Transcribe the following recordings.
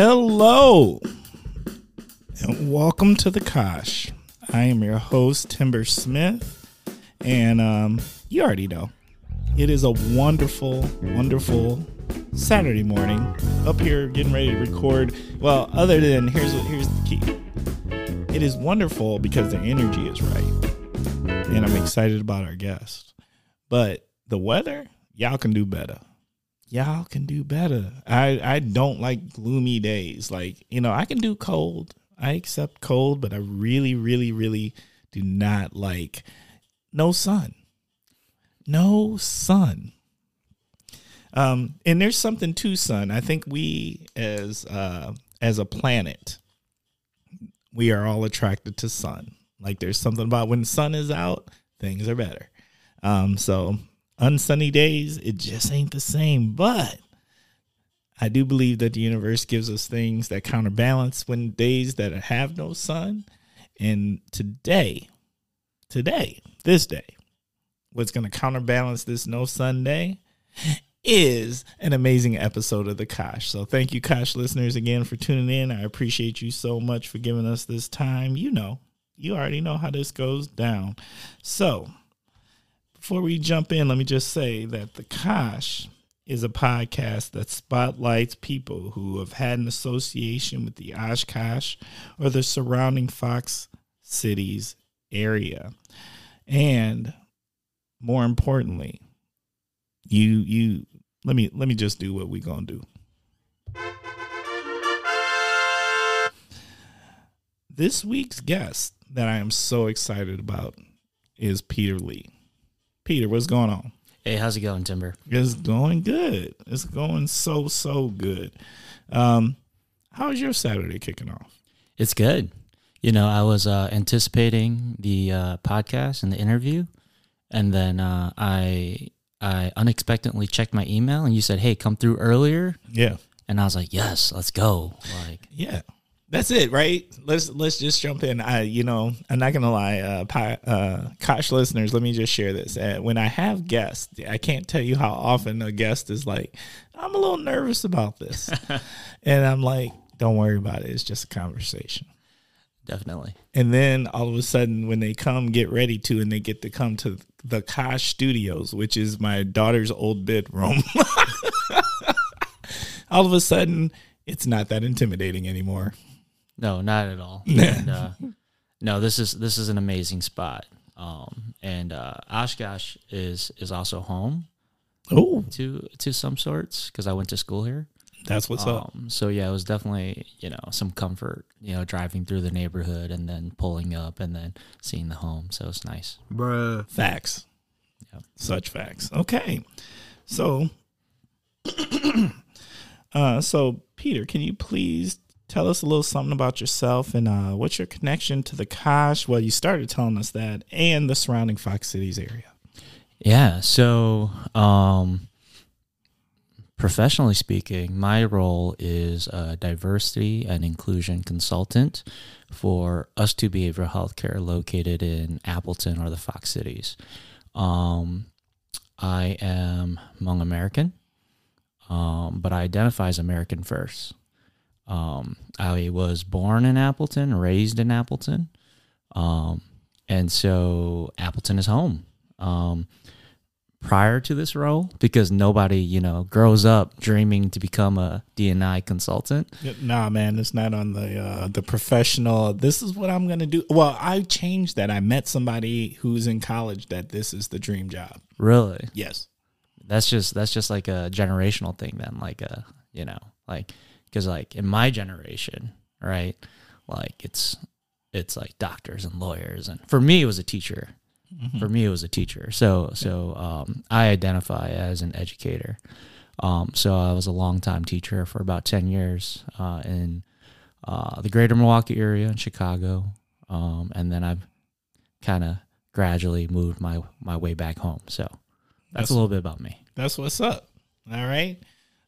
Hello, and welcome to the Kosh. I am your host, Timber Smith, and um, you already know it is a wonderful, wonderful Saturday morning up here getting ready to record. Well, other than here's what here's the key. It is wonderful because the energy is right, and I'm excited about our guest. But the weather, y'all can do better y'all can do better. I I don't like gloomy days. Like, you know, I can do cold. I accept cold, but I really really really do not like no sun. No sun. Um and there's something to sun. I think we as uh as a planet we are all attracted to sun. Like there's something about when sun is out, things are better. Um so unsunny days, it just ain't the same. But I do believe that the universe gives us things that counterbalance when days that have no sun. And today, today, this day, what's going to counterbalance this no Sunday is an amazing episode of the Kosh. So thank you, Kosh listeners, again for tuning in. I appreciate you so much for giving us this time. You know, you already know how this goes down. So before we jump in, let me just say that the Kosh is a podcast that spotlights people who have had an association with the Oshkosh or the surrounding Fox cities area. And more importantly, you you let me let me just do what we're gonna do. This week's guest that I am so excited about is Peter Lee. Peter, what's going on? Hey, how's it going, Timber? It's going good. It's going so so good. Um, how's your Saturday kicking off? It's good. You know, I was uh, anticipating the uh, podcast and the interview, and then uh, I I unexpectedly checked my email, and you said, "Hey, come through earlier." Yeah, and I was like, "Yes, let's go!" Like, yeah, that's it, right? Let's let's just jump in. I, you know, I'm not gonna lie, uh, pi, uh, Kosh listeners. Let me just share this. Uh, when I have guests, I can't tell you how often a guest is like, "I'm a little nervous about this," and I'm like, "Don't worry about it. It's just a conversation." Definitely. And then all of a sudden, when they come, get ready to, and they get to come to the Kosh Studios, which is my daughter's old bedroom. all of a sudden, it's not that intimidating anymore. No, not at all. and, uh, no, this is this is an amazing spot. Um, and uh, Oshkosh is is also home. Oh, to to some sorts because I went to school here. That's what's um, up. So yeah, it was definitely you know some comfort. You know, driving through the neighborhood and then pulling up and then seeing the home. So it's nice. Bruh. Facts. Yep. Such facts. Okay, so. uh, so Peter, can you please tell us a little something about yourself and uh, what's your connection to the Kosh? Well, you started telling us that and the surrounding Fox Cities area. Yeah. So, um, professionally speaking, my role is a diversity and inclusion consultant for US2 Behavioral Healthcare located in Appleton or the Fox Cities. Um, I am Hmong American, um, but I identify as American first. Um, I was born in Appleton, raised in Appleton. Um, and so Appleton is home. Um, prior to this role, because nobody, you know, grows up dreaming to become a DNI consultant. Nah, man, it's not on the uh, the professional. This is what I'm gonna do. Well, I changed that. I met somebody who's in college that this is the dream job. Really? Yes. That's just that's just like a generational thing then, like a you know, like because like in my generation right like it's it's like doctors and lawyers and for me it was a teacher. Mm-hmm. for me it was a teacher. So so um, i identify as an educator. Um, so i was a long time teacher for about 10 years uh, in uh, the greater milwaukee area in chicago. Um, and then i've kind of gradually moved my my way back home. So that's, that's a little bit about me. that's what's up. All right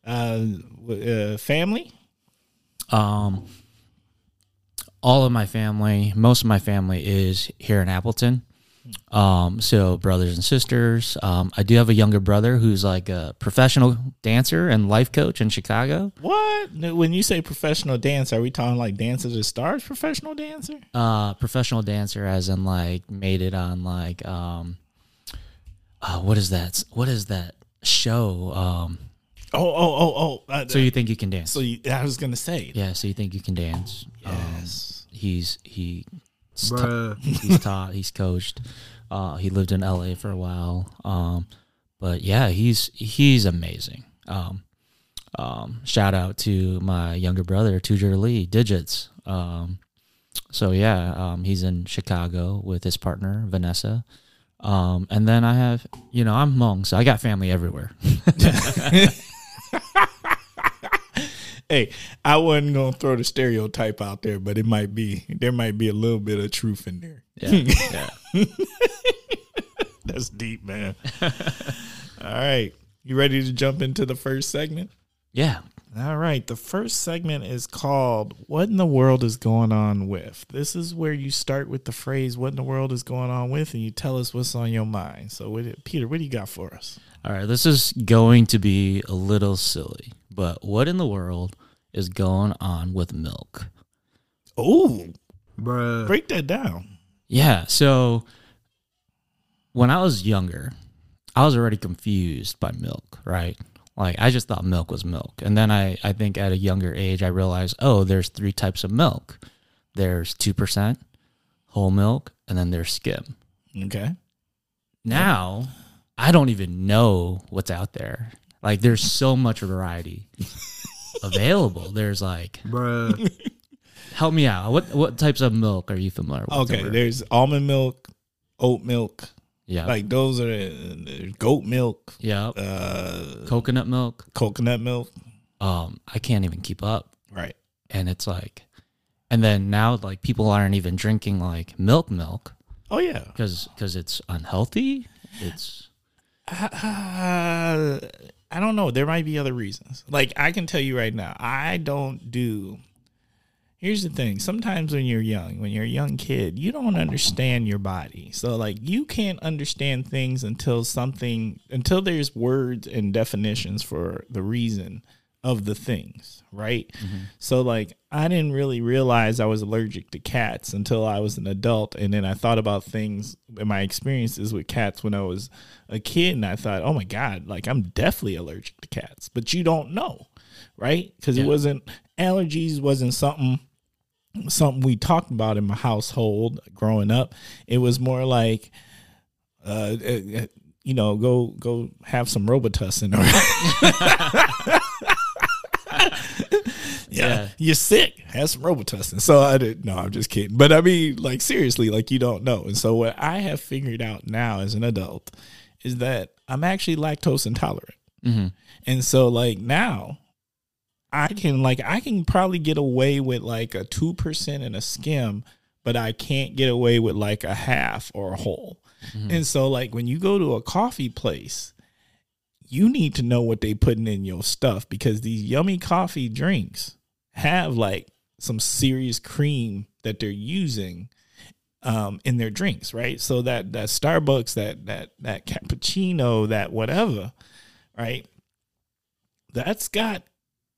uh, uh, family? Um, all of my family, most of my family is here in Appleton. Um, so brothers and sisters. Um, I do have a younger brother who's like a professional dancer and life coach in Chicago. What? When you say professional dancer, are we talking like Dance of the Stars professional dancer? Uh, professional dancer, as in like made it on like um, uh, what is that? What is that show? Um, Oh, oh, oh, oh. Uh, so you think you can dance? so you, I was gonna say. yeah. So you think you can dance? Um, Yes. he's he Bruh. he's taught he's coached uh he lived in la for a while um but yeah he's he's amazing um um shout out to my younger brother Tou Ger Lee digits um so yeah um he's in chicago with his partner vanessa um and then i have you know i'm hmong so i got family everywhere Hey, I wasn't gonna throw the stereotype out there, but it might be there might be a little bit of truth in there. yeah yeah That's deep, man. All right. You ready to jump into the first segment? yeah All right. The first segment is called What in the World is Going On With? This is where you start with the phrase What in the World is Going On With? and you tell us what's on your mind. So, what, Peter, what do you got for us? All right, this is going to be a little silly, but what in the world is going on with milk? Oh, Bruh. break that down. Yeah, so when I was younger, I was already confused by milk, right? Like I just thought milk was milk. And then I I think at a younger age I realized, "Oh, there's three types of milk. There's 2% whole milk and then there's skim." Okay. Now, I don't even know what's out there. Like there's so much variety available. There's like Bruh. help me out. What what types of milk are you familiar with? Okay. Timber? There's almond milk, oat milk. yeah. Like, those are goat milk, yeah. uh, Coconut milk. coconut milk. Um I can't even keep up. Right. And it's like and then now like people aren't even drinking like milk milk Oh, yeah. cuz cuz it's unhealthy. It's Uh, I don't know. There might be other reasons. Like I can tell you right now, I don't do. Here's the thing. Sometimes when you're young, when you're a young kid, you don't understand your body. So like you can't understand things until something until there's words and definitions for the reason of the things, right? So like I didn't really realize I was allergic to cats until I was an adult and then I thought about things and my experiences with cats when I was a kid and I thought, "Oh my god, like I'm definitely allergic to cats." But you don't know, right? Cuz it wasn't allergies wasn't something something we talked about in my household growing up. It was more like uh, uh, you know, go go have some Robitussin or yeah, you're sick. Have some Robitussin. So I didn't. No, I'm just kidding. But I mean, like seriously, like you don't know. And so what I have figured out now as an adult is that I'm actually lactose intolerant. mhm. And so like now I can like I can probably get away with like a 2% and a skim, but I can't get away with like a half or a whole. And so like when you go to a coffee place, you need to know what they putting in your stuff because these yummy coffee drinks have like some serious cream that they're using um, in their drinks, right? So that that Starbucks, that that that cappuccino, that whatever, right? That's got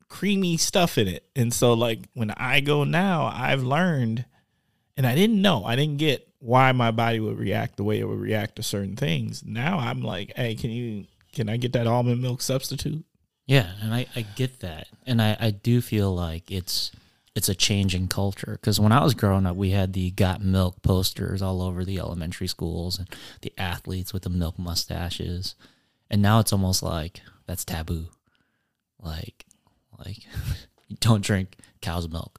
creamy stuff in it. And so like when I go now, I've learned and I didn't know, I didn't get why my body would react the way it would react to certain things. Now I'm like, hey, can you can I get that almond milk substitute? Yeah, and I, I get that. And I, I do feel like it's it's a changing culture because when I was growing up, we had the got milk posters all over the elementary schools and the athletes with the milk mustaches. And now it's almost like that's taboo. Like like don't drink cow's milk.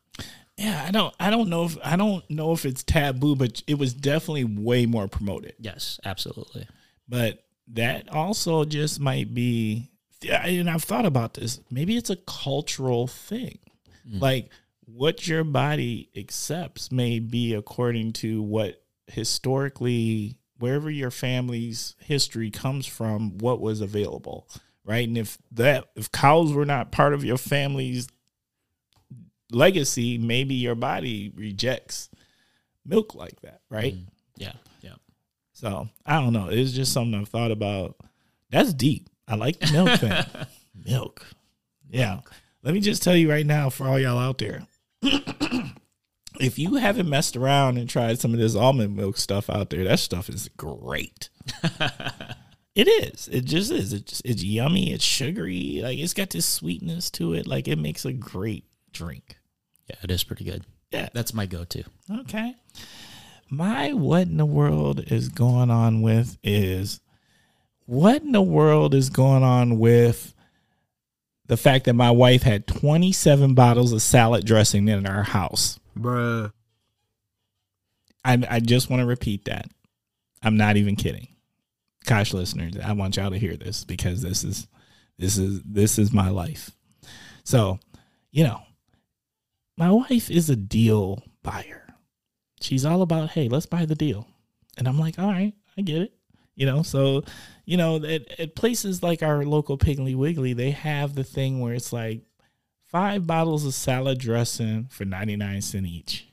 Yeah, I don't I don't know if I don't know if it's taboo, but it was definitely way more promoted. Yes, absolutely. But that also just might be and I've thought about this. Maybe it's a cultural thing. Mm. Like what your body accepts may be according to what historically wherever your family's history comes from, what was available. Right. And if that if cows were not part of your family's legacy, maybe your body rejects milk like that, right? Mm. Yeah, yeah. So I don't know. It's just something I've thought about. That's deep. I like the milk thing. milk. Yeah. Let me just tell you right now for all y'all out there. if you haven't messed around and tried some of this almond milk stuff out there, that stuff is great. it is. It just is. It's it's yummy. It's sugary. Like it's got this sweetness to it. Like it makes a great drink. Yeah, it is pretty good. Yeah. That's my go-to. Okay. My what in the world is going on with is what in the world is going on with the fact that my wife had 27 bottles of salad dressing in our house. Bruh. I, I just want to repeat that. I'm not even kidding. Kosh, listeners, I want y'all to hear this because this is this is this is my life. So, you know, my wife is a deal buyer. She's all about, hey, let's buy the deal. And I'm like, all right, I get it. You know, so, you know, at, at places like our local Piggly Wiggly, they have the thing where it's like five bottles of salad dressing for 99 cents each.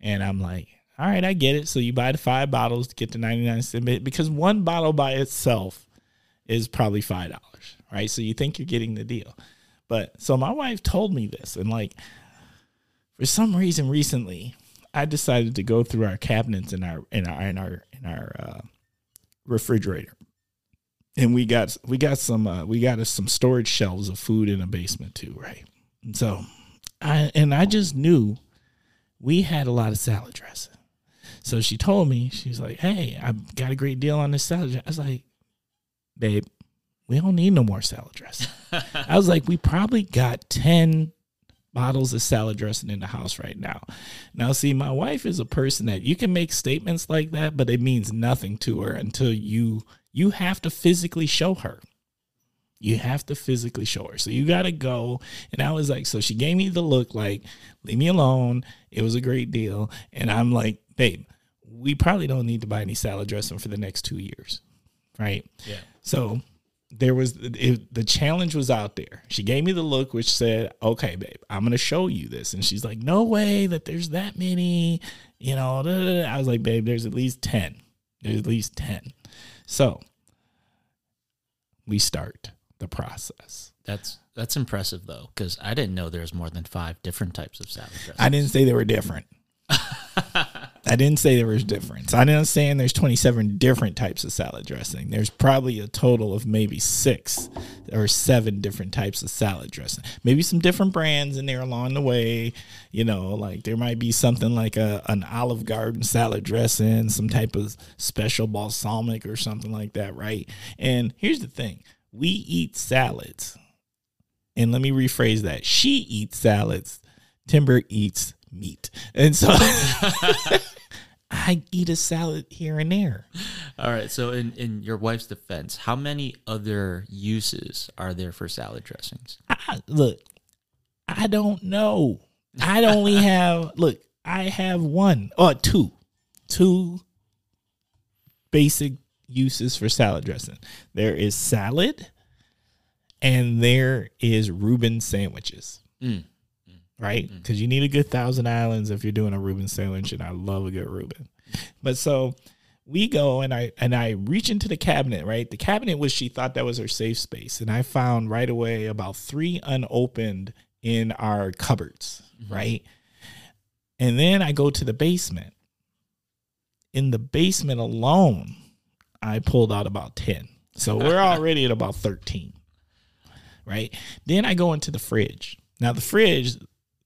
And I'm like, all right, I get it. So you buy the five bottles to get the 99 cent because one bottle by itself is probably $5, right? So you think you're getting the deal. But so my wife told me this and like for some reason recently I decided to go through our cabinets in our in our in our in our uh, refrigerator. And we got we got some uh, we got us some storage shelves of food in the basement too, right? And so I and I just knew we had a lot of salad dressing. So she told me, she's like, Hey, I got a great deal on this salad dressing. I was like, babe, we don't need no more salad dressing. I was like, we probably got 10 bottles of salad dressing in the house right now. Now, see, my wife is a person that you can make statements like that, but it means nothing to her until you you have to physically show her. You have to physically show her. So you got to go. And I was like, so she gave me the look like, leave me alone. It was a great deal. And I'm like, babe, we probably don't need to buy any salad dressing for the next two years. Right. Yeah. So there was it, the challenge was out there. She gave me the look, which said, "Okay, babe, I'm gonna show you this." And she's like, "No way that there's that many." You know, da, da, da. I was like, "Babe, there's at least ten. There's at least ten. So we start the process. That's that's impressive though, because I didn't know there's more than five different types of salad dressing. I didn't say they were different. I didn't say there was difference. I didn't say there's 27 different types of salad dressing. There's probably a total of maybe six or seven different types of salad dressing. Maybe some different brands in there along the way. You know, like there might be something like a an Olive Garden salad dressing, some type of special balsamic or something like that, right? And here's the thing: we eat salads. And let me rephrase that: she eats salads. Timber eats meat. And so I eat a salad here and there. All right. So, in in your wife's defense, how many other uses are there for salad dressings? I, look, I don't know. I only have look. I have one or two, two basic uses for salad dressing. There is salad, and there is Reuben sandwiches. Mm. Right, mm. because you need a good Thousand Islands if you're doing a Reuben sandwich, and I love a good Reuben. But so we go and I and I reach into the cabinet, right? The cabinet was she thought that was her safe space. And I found right away about three unopened in our cupboards, mm-hmm. right? And then I go to the basement. In the basement alone, I pulled out about 10. So we're already at about 13. Right? Then I go into the fridge. Now the fridge,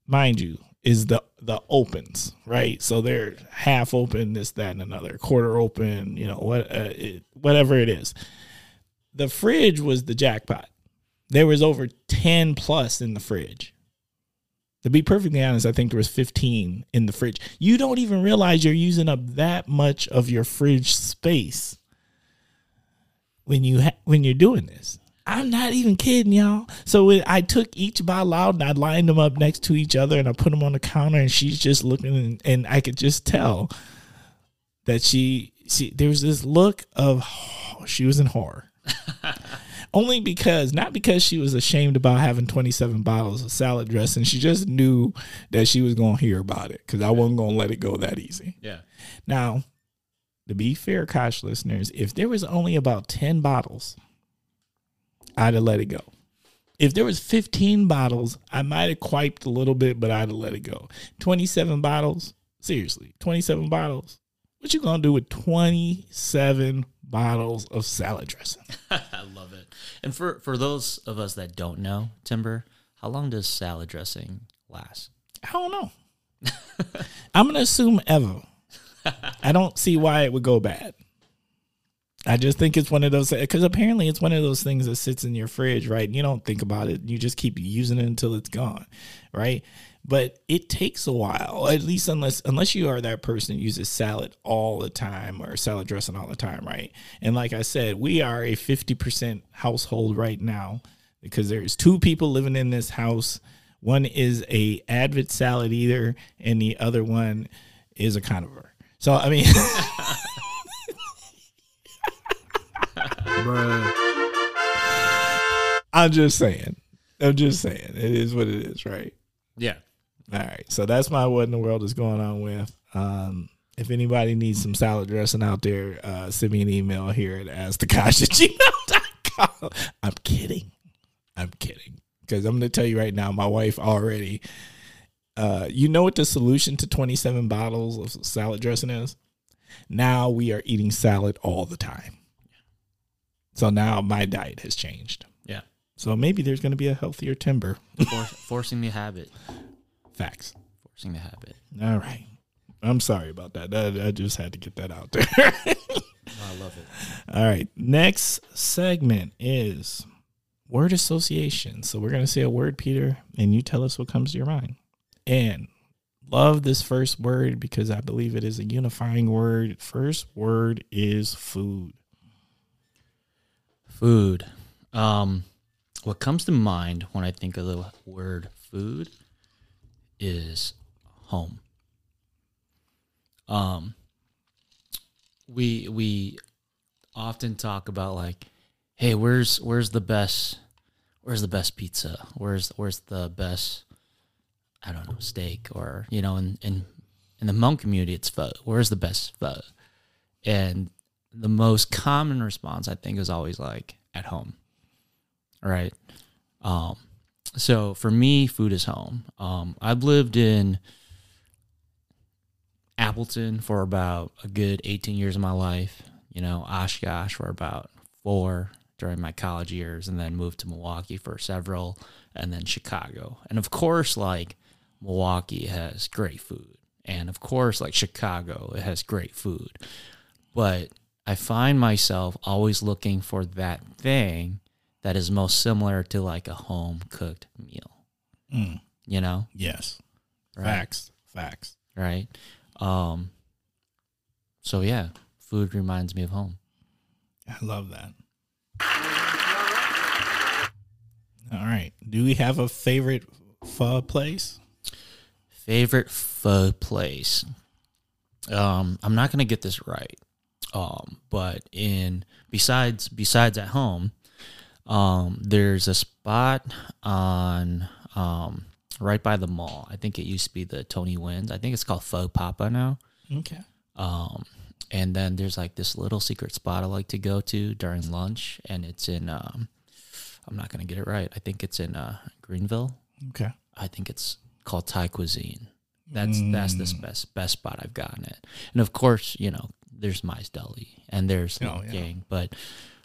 mind you, is the the opens, right? So they're half open, this, that, and another, quarter open, you know, what, uh, it, whatever it is. The fridge was the jackpot. There was over ten plus in the fridge. To be perfectly honest, I think there was fifteen in the fridge. You don't even realize you're using up that much of your fridge space when you ha- when you're doing this. I'm not even kidding, y'all. So I took each bottle out and I lined them up next to each other and I put them on the counter and she's just looking and, and I could just tell that she she there was this look of she was in horror. Only because not because she was ashamed about having 27 bottles of salad dressing. She just knew that she was going to hear about it cuz I wasn't going to let it go that easy. Yeah. Now, to be fair, Kosh listeners, if there was only about 10 bottles, I'd have let it go. If there was 15 bottles, I might have quiped a little bit, but I'd have let it go. 27 bottles, seriously, 27 bottles. What you gonna do with 27 bottles of salad dressing? I love it. And for for those of us that don't know, Timber, how long does salad dressing last? I don't know. I'm gonna assume ever. I don't see why it would go bad. I just think it's one of those because apparently it's one of those things that sits in your fridge, right? You don't think about it. You just keep using it until it's gone, right? But it takes a while, at least unless unless you are that person who uses salad all the time or salad dressing all the time, right? And like I said, we are a 50% household right now because there's two people living in this house. One is a avid salad eater, and the other one is a carnivore. So I mean, bruh. I'm just saying. I'm just saying. It is what it is, right? Yeah. All right. So that's my what in the world is going on with. Um, if anybody needs some salad dressing out there, uh, send me an email here at askthekosh at I'm kidding. I'm kidding. Because I'm going to tell you right now, my wife already, uh, you know what the solution to 27 bottles of salad dressing is? Now we are eating salad all the time. So now my diet has changed. Yeah. So maybe there's going to be a healthier timber. For, forcing the habit. Facts. Forcing the habit. All right. I'm sorry about that. I, I just had to get that out there. I love it. All right. Next segment is word association. So we're going to say a word, Peter, and you tell us what comes to your mind. And love this first word because I believe it is a unifying word. First word is food. Food. Um, what comes to mind when I think of the word food is home. Um, we we often talk about like, hey, where's where's the best where's the best pizza? Where's where's the best I don't know steak or you know in in in the Hmong community it's pho. Where's the best pho? And the most common response I think is always like at home, right? Um, so for me, food is home. Um, I've lived in Appleton for about a good 18 years of my life. You know, Oshkosh for about four during my college years, and then moved to Milwaukee for several, and then Chicago. And of course, like Milwaukee has great food, and of course, like Chicago, it has great food. But I find myself always looking for that thing that is most similar to like a home cooked meal. Mm, You know, yes. Right. Facts. Facts. right? Um. So yeah, food reminds me of home. I love that. All right. Do we have a favorite pho place? Favorite pho place. Um, I'm not gonna get this right. Um, but in besides besides at home, um, there's a spot on um right by the mall. I think it used to be the Tony Wynn's. I think it's called Pho Papa now. Okay. Um, and then there's like this little secret spot I like to go to during lunch, and it's in um, I'm not gonna get it right. I think it's in uh, Greenville. Okay. I think it's called Thai cuisine. That's that's the best best spot I've gotten it. And of course, you know, there's Mais Deli and there's Oh, yeah. Gang, but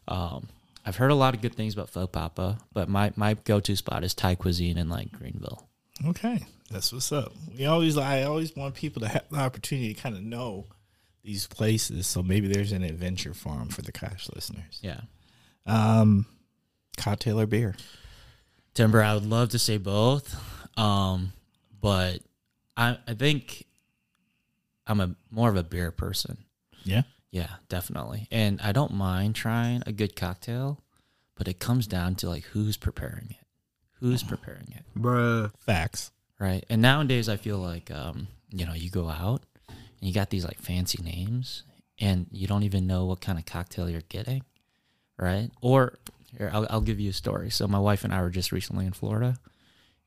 um, I've heard a lot of good things about Pho Papa. But my my go to spot is Thai cuisine in like Greenville. Okay. That's what's up. We always I always want people to have the opportunity to kind of know these places. So maybe there's an adventure farm for the Kosh listeners. Yeah. Um cocktail or beer. Timber, I would love to say both, um, but I I think I'm a more of a beer person. Yeah. Yeah, definitely. And I don't mind trying a good cocktail, but it comes down to like who's preparing it. Who's preparing it, Bruh. Facts. right? And nowadays I feel like um, you know, you go out and you got these like fancy names and you don't even know what kind of cocktail you're getting, right? Or here, I'll, I'll give you a story. So my wife and I were just recently in Florida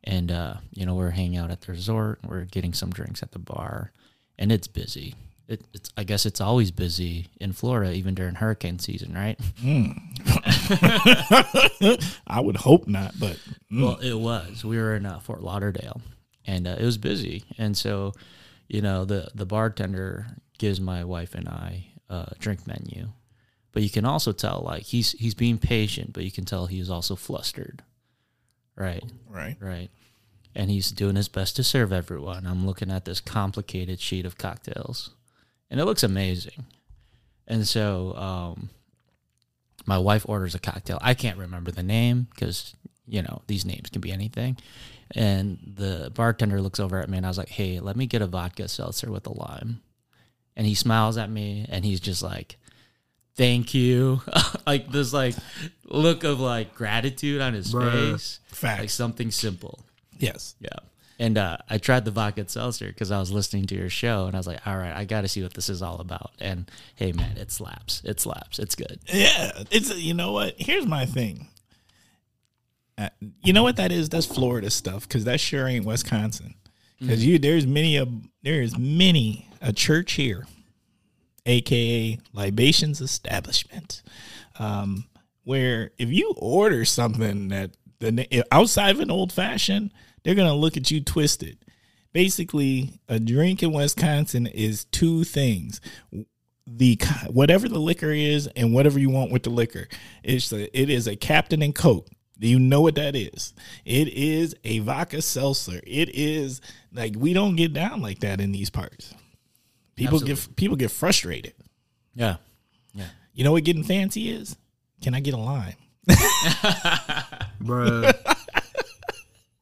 and uh, you know, we're hanging out at the resort, we're getting some drinks at the bar and it's busy. It, it's I guess it's always busy in Florida, even during hurricane season, right? I would hope not, but mm, Well, it was. We were in uh, Fort Lauderdale, and uh, it was busy. And so, you know, the the bartender gives my wife and I a drink menu, but you can also tell like he's he's being patient, but you can tell he's also flustered. Right, right. right. And he's doing his best to serve everyone. I'm looking at this complicated sheet of cocktails, and it looks amazing. And so, um, my wife orders a cocktail. I can't remember the name because you know these names can be anything. And the bartender looks over at me and I was like, "Hey, let me get a vodka seltzer with a lime." And he smiles at me and he's just like, "Thank you." like this like look of like gratitude on his Bruh. face. Facts. Like something simple. Yes. Yeah. And uh, I tried the vodka seltzer because I was listening to your show, and I was like, "All right, I got to see what this is all about." And hey, man, it slaps. It slaps. It's good. Yeah, it's you know what? Here's my thing. Uh, you know what that is? That's Florida stuff because that sure ain't Wisconsin. Because you there's many a there's many a church here, aka libations establishment, um, where if you order something that the outside of an old fashioned, they're gonna look at you twisted. Basically, a drink in Wisconsin is two things the whatever the liquor is and whatever you want with the liquor. It's a, it is a Captain and Coke. Do you know what that is? It is a vodka seltzer. It is like we don't get down like that in these parts. People get people get frustrated. Yeah. Yeah. You know what getting fancy is? Can I get a lime? bruh.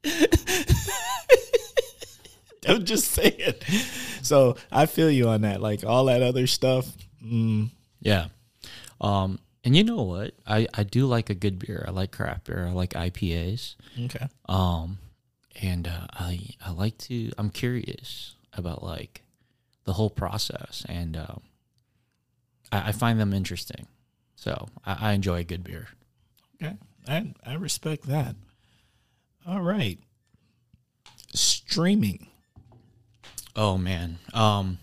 I'm just saying. So I feel you on that. Like all that other stuff. Mm, Yeah. Um, and you know what? I, I do like a good beer. I like craft beer. I like IPAs. okay. Um, and uh, I I like to. I'm curious about like the whole process, and um, I, I find them interesting. So I, I enjoy a good beer. Okay. I I respect that. All right. Streaming. Oh man. Um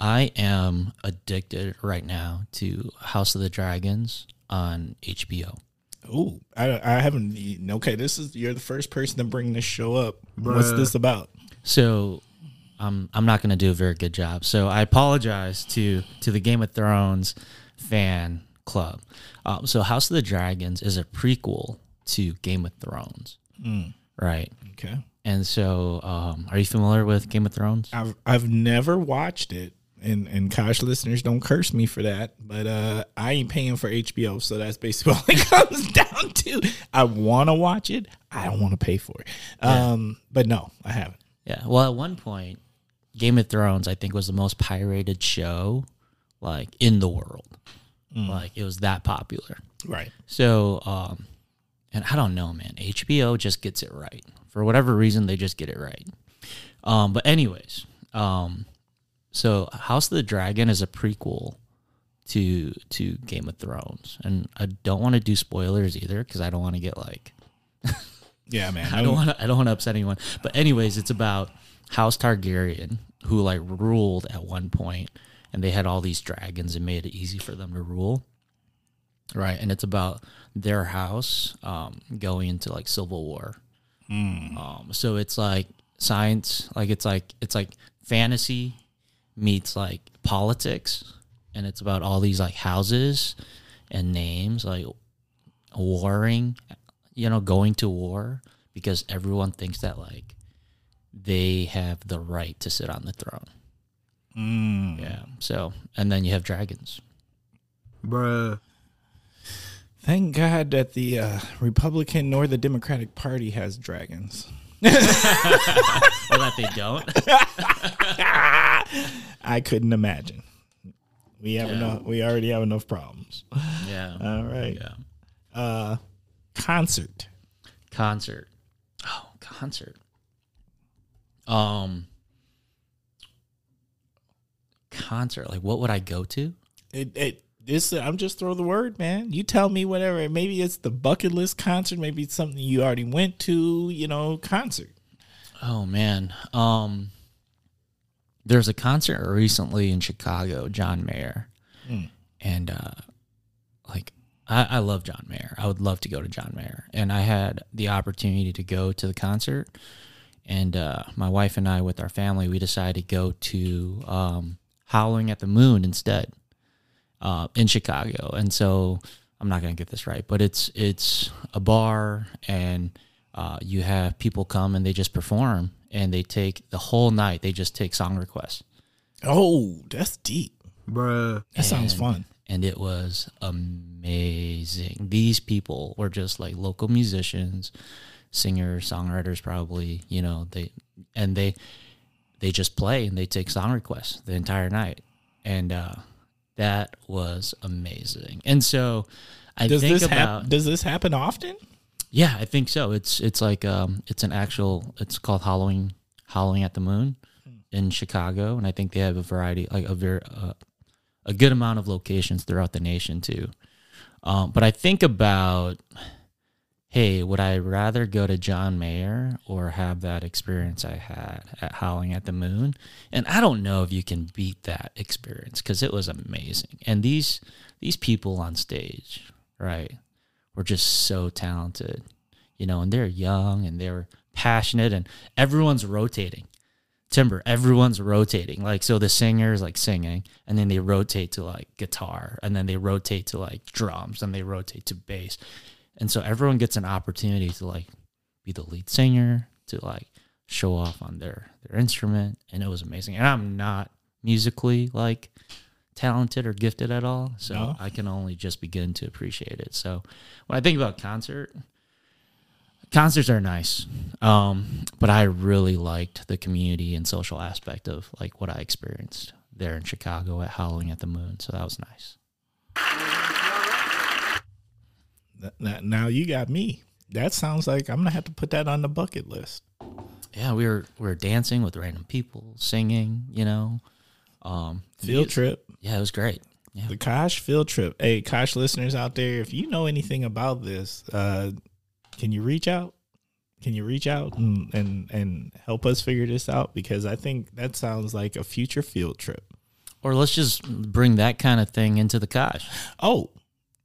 I am addicted right now to House of the Dragons on HBO. Oh, I, I haven't. Okay, this is you're the first person to bring this show up. What's this about? So um, I'm not going to do a very good job. So I apologize to to the Game of Thrones fan club. Um, so House of the Dragons is a prequel to Game of Thrones, right? Okay, And so, um, are you familiar with Game of Thrones? I've I've never watched it, and and Kosh listeners don't curse me for that, but uh, I ain't paying for HBO, so that's basically all it comes down to. I want to watch it, I don't want to pay for it. Um, but no, I haven't. Yeah. Well, at one point, Game of Thrones, I think, was the most pirated show like in the world. Like it was that popular. Right. So, um, and I don't know, man. HBO just gets it right for whatever reason. They just get it right. Um, but anyways, um, so House of the Dragon is a prequel to to Game of Thrones, and I don't want to do spoilers either because I don't want to get like Yeah, man. I don't want. I don't want to upset anyone. But anyways, it's about House Targaryen who like ruled at one point, and they had all these dragons and made it easy for them to rule. Right, and it's about their house um, going into like civil war. Um, so it's like science, like it's like it's like fantasy meets like politics, and it's about all these like houses and names, like warring, you know, going to war because everyone thinks that like they have the right to sit on the throne. Mm. Yeah. So, and then you have dragons. bruh. Thank God that the uh, Republican nor the Democratic Party has dragons. Or that they don't. I couldn't imagine. We have Yeah. enough. We already have enough problems. yeah. All right. Yeah. Uh, concert. Concert. Oh, concert. Um, concert. Like, what would I go to? It, it this I'm just throw the word, man. You tell me whatever. Maybe it's the bucket list concert. Maybe it's something you already went to. You know, concert. Oh man. Um there's a concert recently in Chicago, John Mayer, and uh, like I, I love John Mayer. I would love to go to John Mayer, and I had the opportunity to go to the concert, and uh, my wife and I, with our family, we decided to go to um, Howling at the Moon instead uh, in Chicago, and so I'm not gonna get this right, but it's it's a bar, and uh, you have people come and they just perform, and they take the whole night. They just take song requests. Oh, that's deep. Bruh. That sounds fun. and it was amazing. These people were just like local musicians, singers, songwriters, probably. You know they and they they just play and they take song requests the entire night, and uh, that was amazing. And so I Does think this about happen? Does this happen often? yeah, I think so. It's it's like um it's an actual it's called Howling Howling at the Moon in Chicago, and I think they have a variety like a very uh, a good amount of locations throughout the nation too. Um, but I think about hey, would I rather go to John Mayer or have that experience I had at Howling at the Moon? And I don't know if you can beat that experience because it was amazing. And these these people on stage, right, were just so talented, you know, and they're young and they're passionate and everyone's rotating. Timber, everyone's rotating. Like so the singer's like singing and then they rotate to like guitar and then they rotate to like drums and they rotate to bass. And so everyone gets an opportunity to like be the lead singer, to like show off on their their instrument and it was amazing. And I'm not musically like talented or gifted at all, so No. I can only just begin to appreciate it. So when I think about concert, concerts are nice, um, but I really liked the community and social aspect of like what I experienced there in Chicago at Howling at the Moon. So that was nice. Now you got me. That sounds like I'm gonna have to put that on the bucket list. Yeah, we were we were dancing with random people, singing, you know. Um, Field mu- trip. Yeah, it was great. Yeah. The Kosh field trip. Hey, Kosh listeners out there, if you know anything about this, uh, can you reach out? Can you reach out and, and and help us figure this out? Because I think that sounds like a future field trip. Or let's just bring that kind of thing into the Kosh. Oh,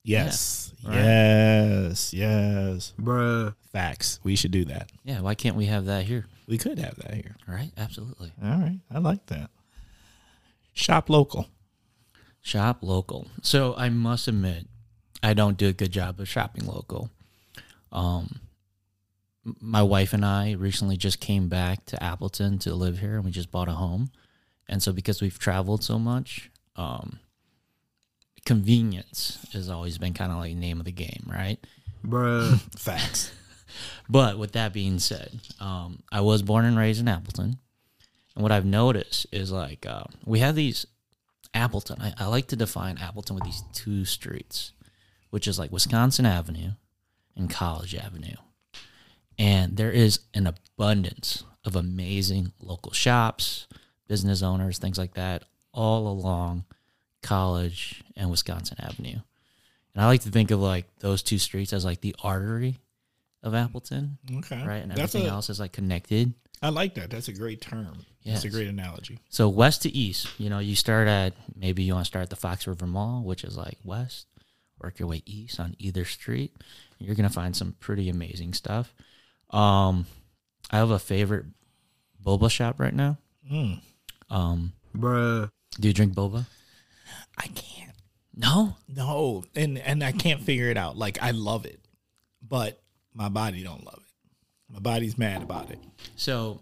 yes, right. yes, yes. Bruh. Facts. We should do that. Yeah, why can't we have that here? We could have that here. Right? Absolutely. All right, I like that. Shop local. Shop local. So I must admit, I don't do a good job of shopping local. Um, my wife and I recently just came back to Appleton to live here, and we just bought a home. And so, because we've traveled so much, um, convenience has always been kind of like name of the game, right? Bruh. Facts. But with that being said, um, I was born and raised in Appleton, and what I've noticed is like uh, we have these Appleton. I, I like to define Appleton with these two streets, which is like Wisconsin Avenue and College Avenue, and there is an abundance of amazing local shops, business owners, things like that, all along College and Wisconsin Avenue. And I like to think of like those two streets as like the artery of Appleton, Okay. right? And That's everything a- else is like connected. I like that. That's a great term. That's a great analogy. So west to east, you know, you start at maybe you want to start at the Fox River Mall, which is like west, work your way east on either street. You're gonna find some pretty amazing stuff. Um, I have a favorite boba shop right now. Mm. Um, Bruh. do you drink boba? I can't. No. No, and and I can't figure it out. Like I love it, but my body don't love it. My body's mad about it, So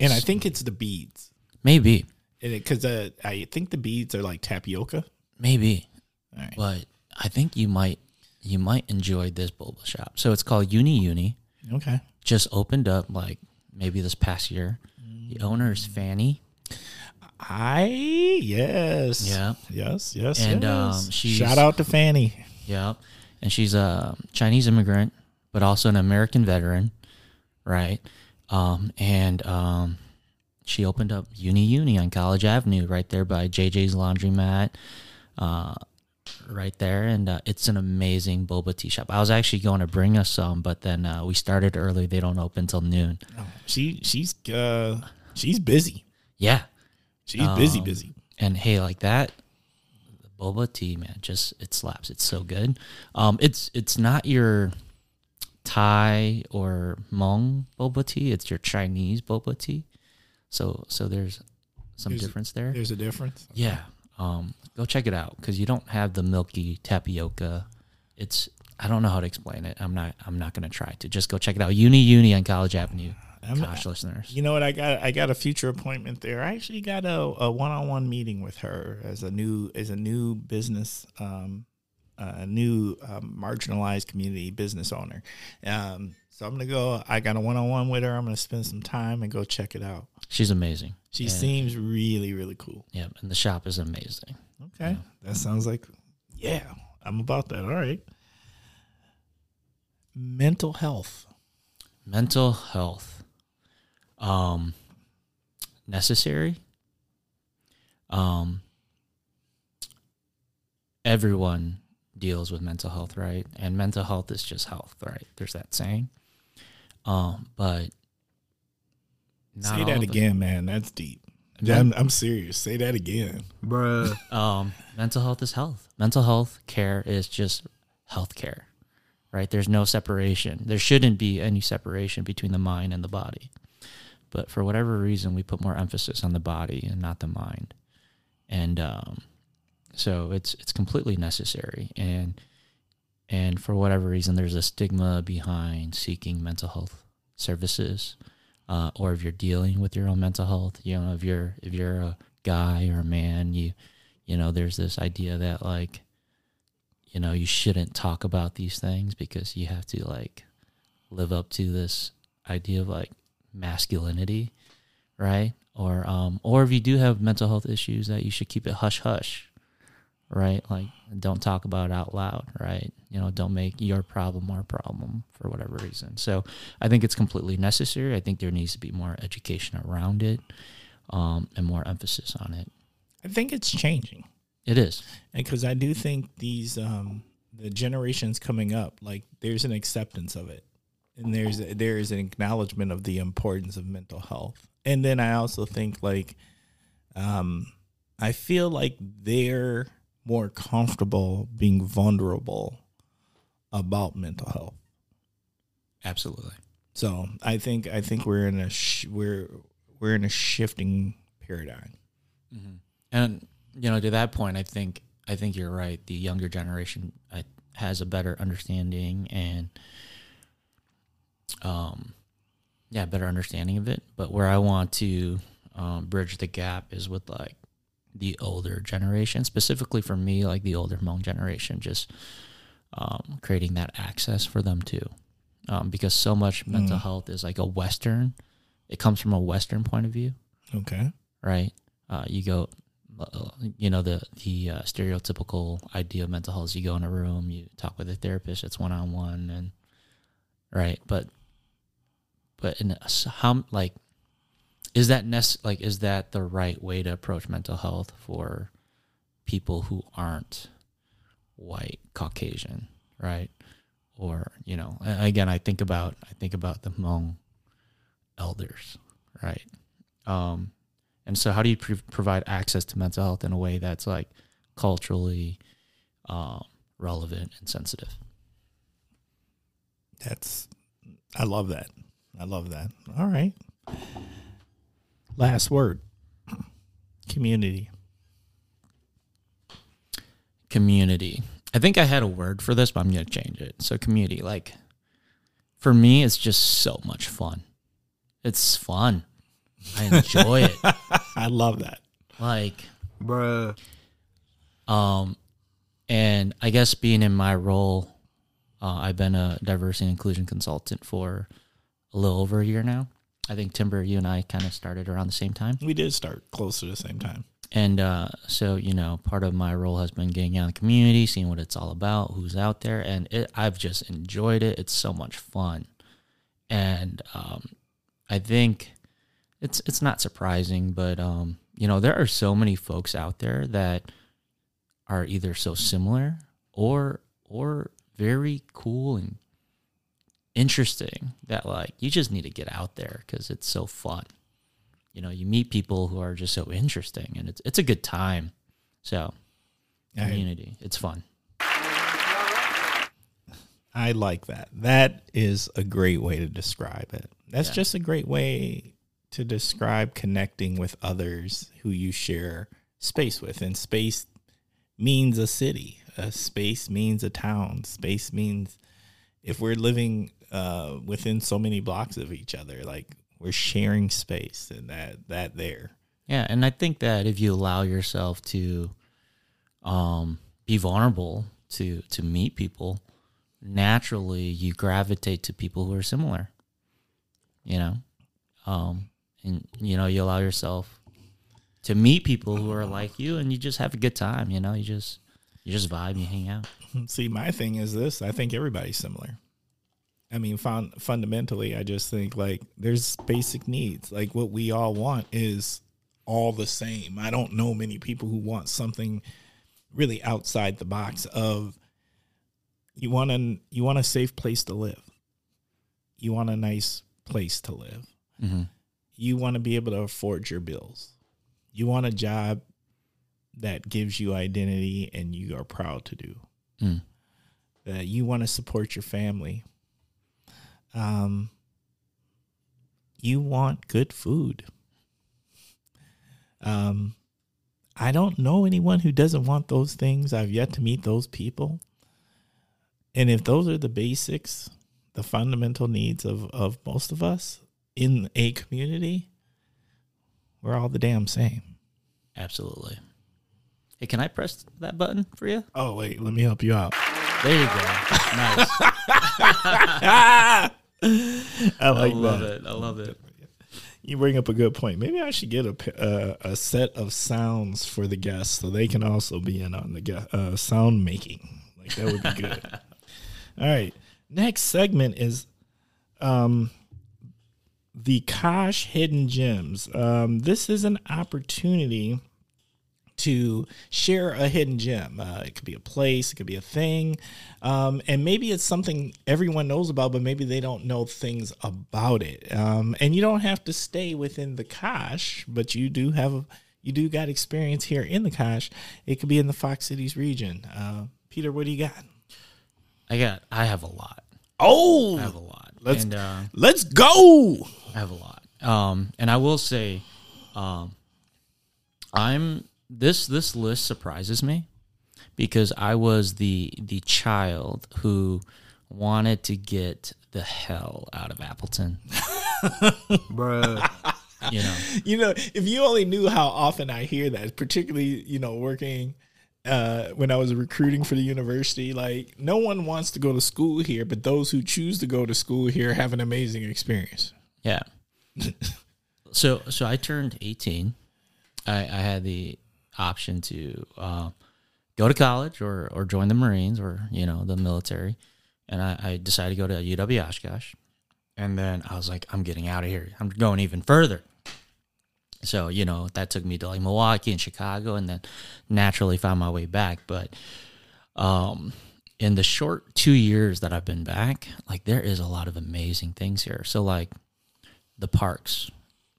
and I think it's the beads. maybe, Because uh, I think the beads are like tapioca. maybe, All right. but I think you might you might enjoy this boba shop. So it's called Uni Uni. Okay. Just opened up like maybe this past year. The owner is Fanny. I yes. Yeah. Yes. Yes. And, yes. um, she's- shout out to Fanny. Yeah. And she's a Chinese immigrant, but also an American veteran, right? Um, and um, she opened up Uni Uni on College Avenue right there by JJ's Laundromat, uh, right there. And uh, it's an amazing boba tea shop. I was actually going to bring us some, but then uh, we started early. They don't open till noon. She she's uh She's busy. Yeah. She's busy, Um, busy. And hey, like that boba tea, man, just it slaps. It's so good. Um, it's it's not your Thai or Hmong boba tea. It's your Chinese boba tea. So so there's some There's a- difference there. There's a difference. Yeah. Um, go check it out because you don't have the milky tapioca. It's I don't know how to explain it. I'm not I'm not gonna try to. Just go check it out. Uni Uni on College Avenue. I'm- Gosh, listeners. You know what? I got I got a future appointment there. I actually got a, a one-on-one meeting with her as a new as a new business um, a new um, marginalized community business owner. Um, so I'm gonna go. I got a one-on-one with her. I'm gonna spend some time and go check it out. She's amazing. She And- seems really really cool. Yeah, and the shop is amazing. Okay, that sounds like yeah. I'm about that. All right. Mental health. Mental health. Um necessary. Um everyone deals with mental health, right? And mental health is just health, right? There's that saying. Um, but not Say all that the- again, man. That's deep. Men- I'm, I'm serious. Say that again. bruh, um, mental health is health. Mental health care is just health care, right? There's no separation. There shouldn't be any separation between the mind and the body. But for whatever reason, we put more emphasis on the body and not the mind. And um, so it's it's completely necessary. And and for whatever reason, there's a stigma behind seeking mental health services uh, or if you're dealing with your own mental health, you know, if you're if you're a guy or a man, you you know, there's this idea that like, you know, you shouldn't talk about these things because you have to like live up to this idea of like masculinity, right? Or um or if you do have mental health issues that you should keep it hush hush, right? Like don't talk about it out loud, right? You know, don't make your problem our problem for whatever reason. So I think it's completely necessary. I think there needs to be more education around it, um, and more emphasis on it. I think it's changing. It is. because I do think these um the generations coming up like there's an acceptance of it and there's there is an acknowledgement of the importance of mental health and then I also think like um I feel like they're more comfortable being vulnerable about mental health Absolutely. so I think I think we're in a sh- we're we're in a shifting paradigm And you know, to that point, I think I think you're right. The younger generation uh, has a better understanding and, um, yeah, better understanding of it. But where I want to um, bridge the gap is with like the older generation, specifically for me, like the older Hmong generation, just um, creating that access for them too, um, because so much mental health is like a Western. It comes from a Western point of view okay right? Uh, you go, uh, you know, the the uh, stereotypical idea of mental health is you go in a room, you talk with a therapist, it's one on one, and right, but but in how like is that nec- like is that the right way to approach mental health for people who aren't white Caucasian, right? Or you know, again, I think about I think about the Hmong elders, right? Um, and so, how do you pre- provide access to mental health in a way that's like culturally um, relevant and sensitive? That's I love that. I love that. All right. Last word. Community. Community. I think I had a word for this, but I'm going to change it. So, community, like for me, it's just so much fun. It's fun. I enjoy it. I love that. Like, bruh, Um, and I guess being in my role, uh, I've been a diversity and inclusion consultant for a little over a year now. I think Timber, you and I kind of started around the same time. We did start close to the same time. And uh, so, you know, part of my role has been getting out in the community, seeing what it's all about, who's out there, and it, I've just enjoyed it. It's so much fun, and um, I think it's it's not surprising, but um, you know, there are so many folks out there that are either so similar or or very cool and interesting that like you just need to get out there because it's so fun. you know, you meet people who are just so interesting, and it's it's a good time. So, I, community, it's fun. I like that. That is a great way to describe it. That's Yeah. just a great way to describe connecting with others who you share space with. And space means a city. A space means a town. Space means if we're living uh, within so many blocks of each other, like we're sharing space, and that that there. Yeah, and I think that if you allow yourself to um, be vulnerable to to meet people, naturally you gravitate to people who are similar. You know, um, and you know you allow yourself to meet people who are like you, and you just have a good time. You know, you just you just vibe, you hang out. See, my thing is this: I think everybody's similar. I mean, fun, fundamentally, I just think like there's basic needs. Like what we all want is all the same. I don't know many people who want something really outside the box of you want a you want a safe place to live. You want a nice place to live. hmm You want to be able to afford your bills. You want a job that gives you identity and you are proud to do Mm. that you want to support your family. Um, you want good food. Um, I don't know anyone who doesn't want those things. I've yet to meet those people. And if those are the basics, the fundamental needs of, of most of us in a community, we're all the damn same. Absolutely. Hey, can I press that button for you? Oh, wait, let me help you out. There you go. nice. I like I love that. it. I love it. You bring up a good point. Maybe I should get a uh, a set of sounds for the guests so they can also be in on the uh, sound making. Like that would be good. All right. Next segment is um the Kosh Hidden Gems. Um, this is an opportunity to share a hidden gem. Uh, it could be a place, it could be a thing, um, and maybe it's something everyone knows about, but maybe they don't know things about it. Um, and you don't have to stay within the Kosh, but you do have you do got experience here in the Kosh. It could be in the Fox Cities region. Uh, Peter, what do you got? I got. I have a lot. Oh, I have a lot. Let's- and uh, let's go. I have a lot. Um, and I will say, um, I'm this this list surprises me because I was the the child who wanted to get the hell out of Appleton. bruh. You know, you know, if you only knew how often I hear that, particularly, you know, working uh, when I was recruiting for the university, like no one wants to go to school here, but those who choose to go to school here have an amazing experience. yeah. so so I turned 18. I, I had the option to uh, go to college or or join the Marines or you know the military, and I, I decided to go to UW Oshkosh, and then I was like, I'm getting out of here. I'm going even further. So you know that took me to like Milwaukee and Chicago, and then naturally found my way back. But um, in the short two years that I've been back, like there is a lot of amazing things here. So like the parks,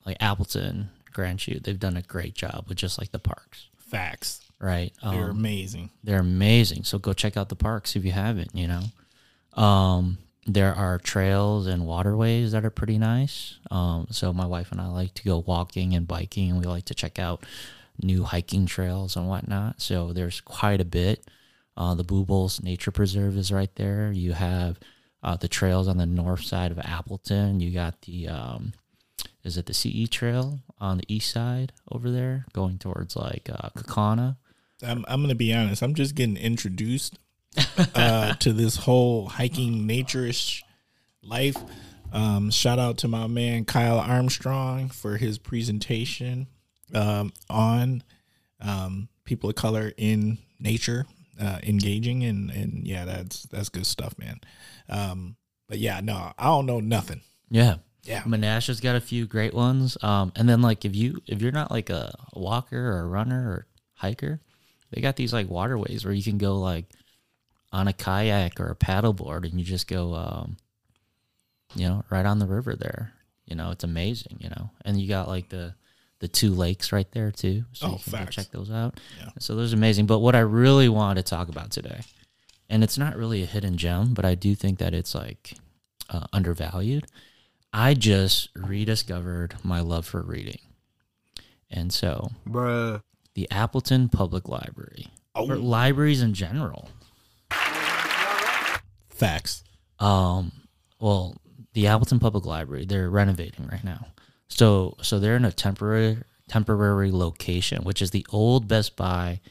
like Appleton, Grand Chute, they've done a great job with just like the parks, Facts. right? They're Um, amazing. they're amazing. So go check out the parks if you haven't, you know. Um, there are trails and waterways that are pretty nice. Um, so my wife and I like to go walking and biking, and we like to check out new hiking trails and whatnot. So there's quite a bit. Uh, the Bubolz Nature Preserve is right there. You have uh, the trails on the north side of Appleton. You got the um, is it the CE Trail on the east side over there, going towards like uh, Kaukauna. I'm, I'm to be honest. I'm just getting introduced uh, to this whole hiking naturish life. Um, shout out to my man Kyle Armstrong for his presentation um, on um, people of color in nature, uh, engaging and and yeah, that's that's good stuff, man. Um, but yeah, no, I don't know nothing. Yeah. Yeah. Menasha's got a few great ones. Um, and then like if you if you're not like a walker or a runner or hiker, they got these like waterways where you can go like on a kayak or a paddleboard and you just go um you know, right on the river there. You know, it's amazing, you know. And you got like the the two lakes right there too. So Oh, you can go check those out. Yeah. So those are amazing. But what I really wanted to talk about today, and it's not really a hidden gem, but I do think that it's like uh, undervalued. I just rediscovered my love for reading, and so Bruh. the Appleton Public Library, Oh. or libraries in general. Facts. Um, well, the Appleton Public Library, they're renovating right now. So so they're in a temporary temporary location, which is the old Best Buy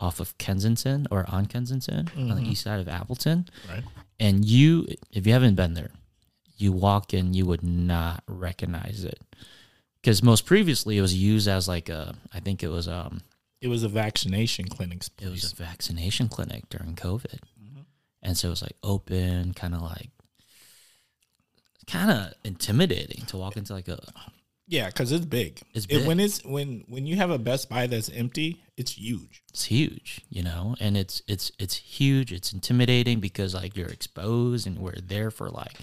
off of Kensington or on Kensington on the east side of Appleton. Right. And you if you haven't been there, you walk in, you would not recognize it. Because most previously it was used as like a I think it was um It was a vaccination clinic. it was a vaccination clinic during COVID. And so it was like open, kind of like, kind of intimidating to walk into like a, Yeah, because it's big. It's It- big. when it's when when you have a Best Buy that's empty, it's huge. it's huge, you know, and it's, it's, it's huge. It's intimidating because like you're exposed and we're there for like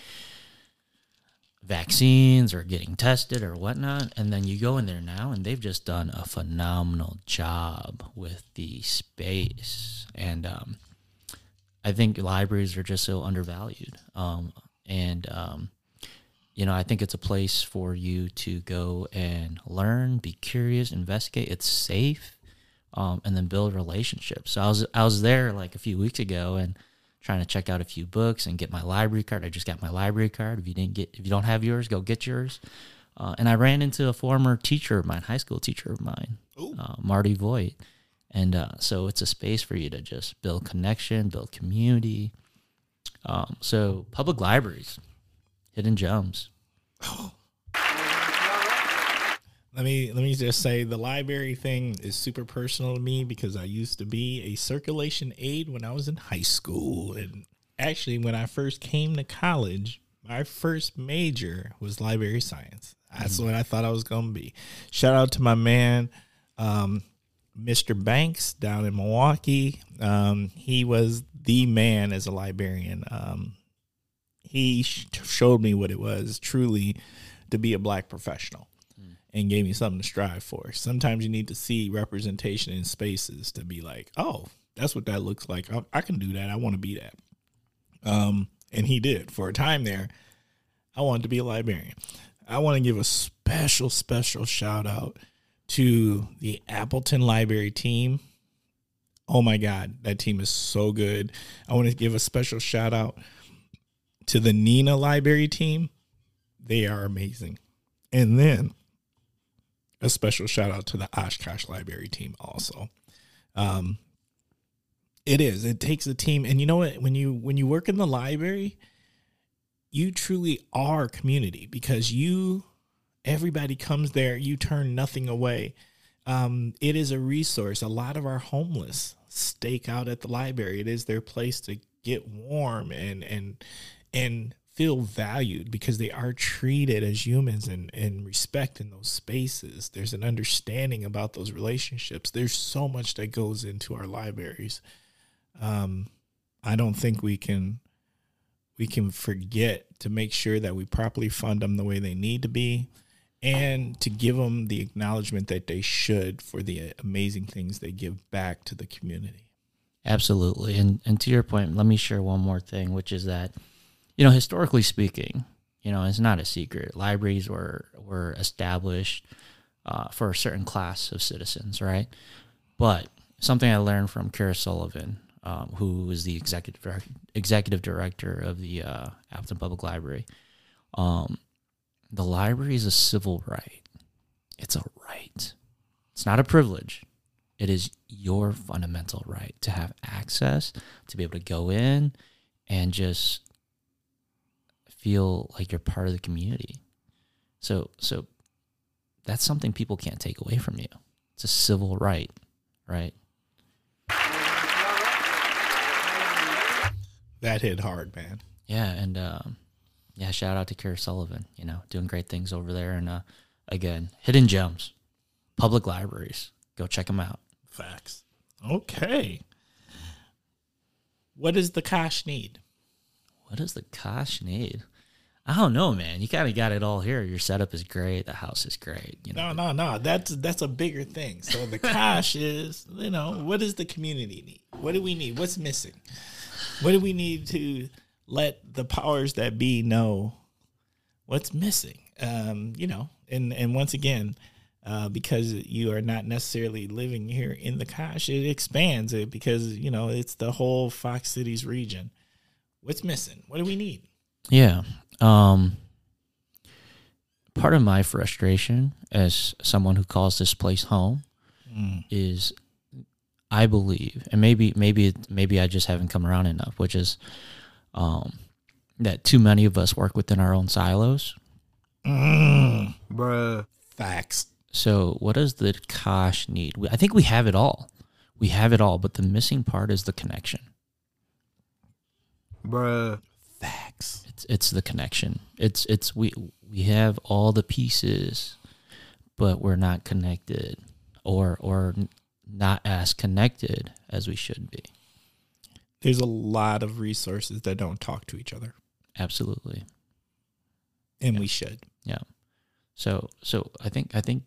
vaccines or getting tested or whatnot. And then you go in there now and they've just done a phenomenal job with the space. And, um, I think libraries are just so undervalued. Um, and, um, you know, I think it's a place for you to go and learn, be curious, investigate. It's safe, um, and then build relationships. So I was I was there like a few weeks ago and trying to check out a few books and get my library card. I just got my library card. If you didn't get, if you don't have yours, go get yours. Uh, and I ran into a former teacher of mine, high school teacher of mine, uh, Marty Voigt. And uh, so it's a space for you to just build connection, build community. Um, so public libraries, hidden gems. Let me let me just say the library thing is super personal to me because I used to be a circulation aide when I was in high school and actually when I first came to college, my first major was library science. That's what I thought I was going to be. Shout out to my man um, Mr. Banks down in Milwaukee. Um, he was the man as a librarian. Um, he sh- showed me what it was truly to be a black professional and gave me something to strive for. Sometimes you need to see representation in spaces to be like, oh, that's what that looks like. I, I can do that. I want to be that. Um, and he did for a time there. I wanted to be a librarian. I want to give a special, special shout out to the Appleton Library team. Oh my God, that team is so good. I want to give a special shout out to the Neenah Library team. They are amazing. And then a special shout out to the Oshkosh Library team also. Um, it is. It takes a team, and you know what? When you when you work in the library, you truly are community because you everybody comes there. You turn nothing away. Um, it is a resource. A lot of our homeless stake out at the library. It is their place to get warm and and and feel valued because they are treated as humans and, and respect in those spaces. There's an understanding about those relationships. There's so much that goes into our libraries. Um, I don't think we can we can forget to make sure that we properly fund them the way they need to be and to give them the acknowledgement that they should for the amazing things they give back to the community. Absolutely. And and to your point, let me share one more thing, which is that, you know, historically speaking, you know, it's not a secret. Libraries were were established uh, for a certain class of citizens, right? But something I learned from Kara Sullivan, um, who is the executive direct, executive director of the uh, Public Library, um, the library is a civil right. It's a right. It's not a privilege. It is your fundamental right to have access, to be able to go in and just feel like you're part of the community. So so that's something people can't take away from you. It's a civil right, right? That hit hard, man. Yeah, and um, yeah, shout out to Kara Sullivan. You know, doing great things over there. And uh, again, hidden gems, public libraries. Go check them out. Facts. Okay. What does the Kosh need? What does the Kosh need? I don't know, man. You kind of got it all here. Your setup is great. The house is great. You know, No, no, no. That's that's a bigger thing. So the Kosh is, you know, what does the community need? What do we need? What's missing? What do we need to let the powers that be know what's missing? Um, you know, and and once again, uh, because you are not necessarily living here in the Kosh, it expands it because you know it's the whole Fox Cities region. What's missing? What do we need? Yeah. Um part of my frustration as someone who calls this place home is I believe and maybe maybe maybe I just haven't come around enough, which is um that too many of us work within our own silos. Bruh. Facts. So what does the Kosh need? I think we have it all. We have it all, but the missing part is the connection. Bruh. Facts. It's it's the connection. It's it's we we have all the pieces, but we're not connected, or or not as connected as we should be. There's a lot of resources that don't talk to each other, Absolutely. and we should. Yeah. So so I think I think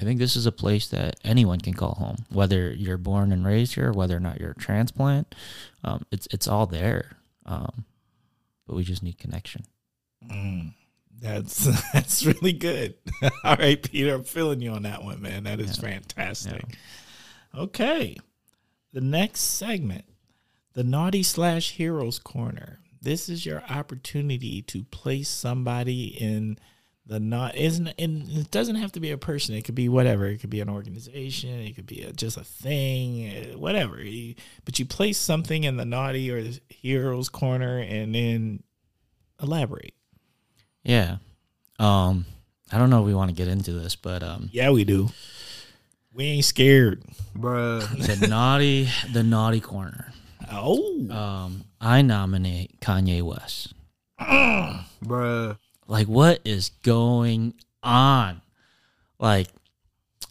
I think this is a place that anyone can call home, whether you're born and raised here, whether or not you're a transplant. Um, it's it's all there, um, but we just need connection. Mm, that's that's really good. All right, Peter, I'm feeling you on that one, man. That is Yeah. fantastic. Okay, the next segment, the naughty slash heroes corner. This is your opportunity to place somebody in the not isn't and it doesn't have to be a person. It could be whatever. It could be an organization. It could be a, just a thing, eh, whatever. You- But you place something in the naughty or the heroes corner, and then elaborate. Yeah. Um, I don't know if we want to get into this, but um, Yeah, we do. We ain't scared. Bruh. the naughty the naughty corner. Oh, Um, I nominate Kanye West. Bruh. Like, what is going on? Like,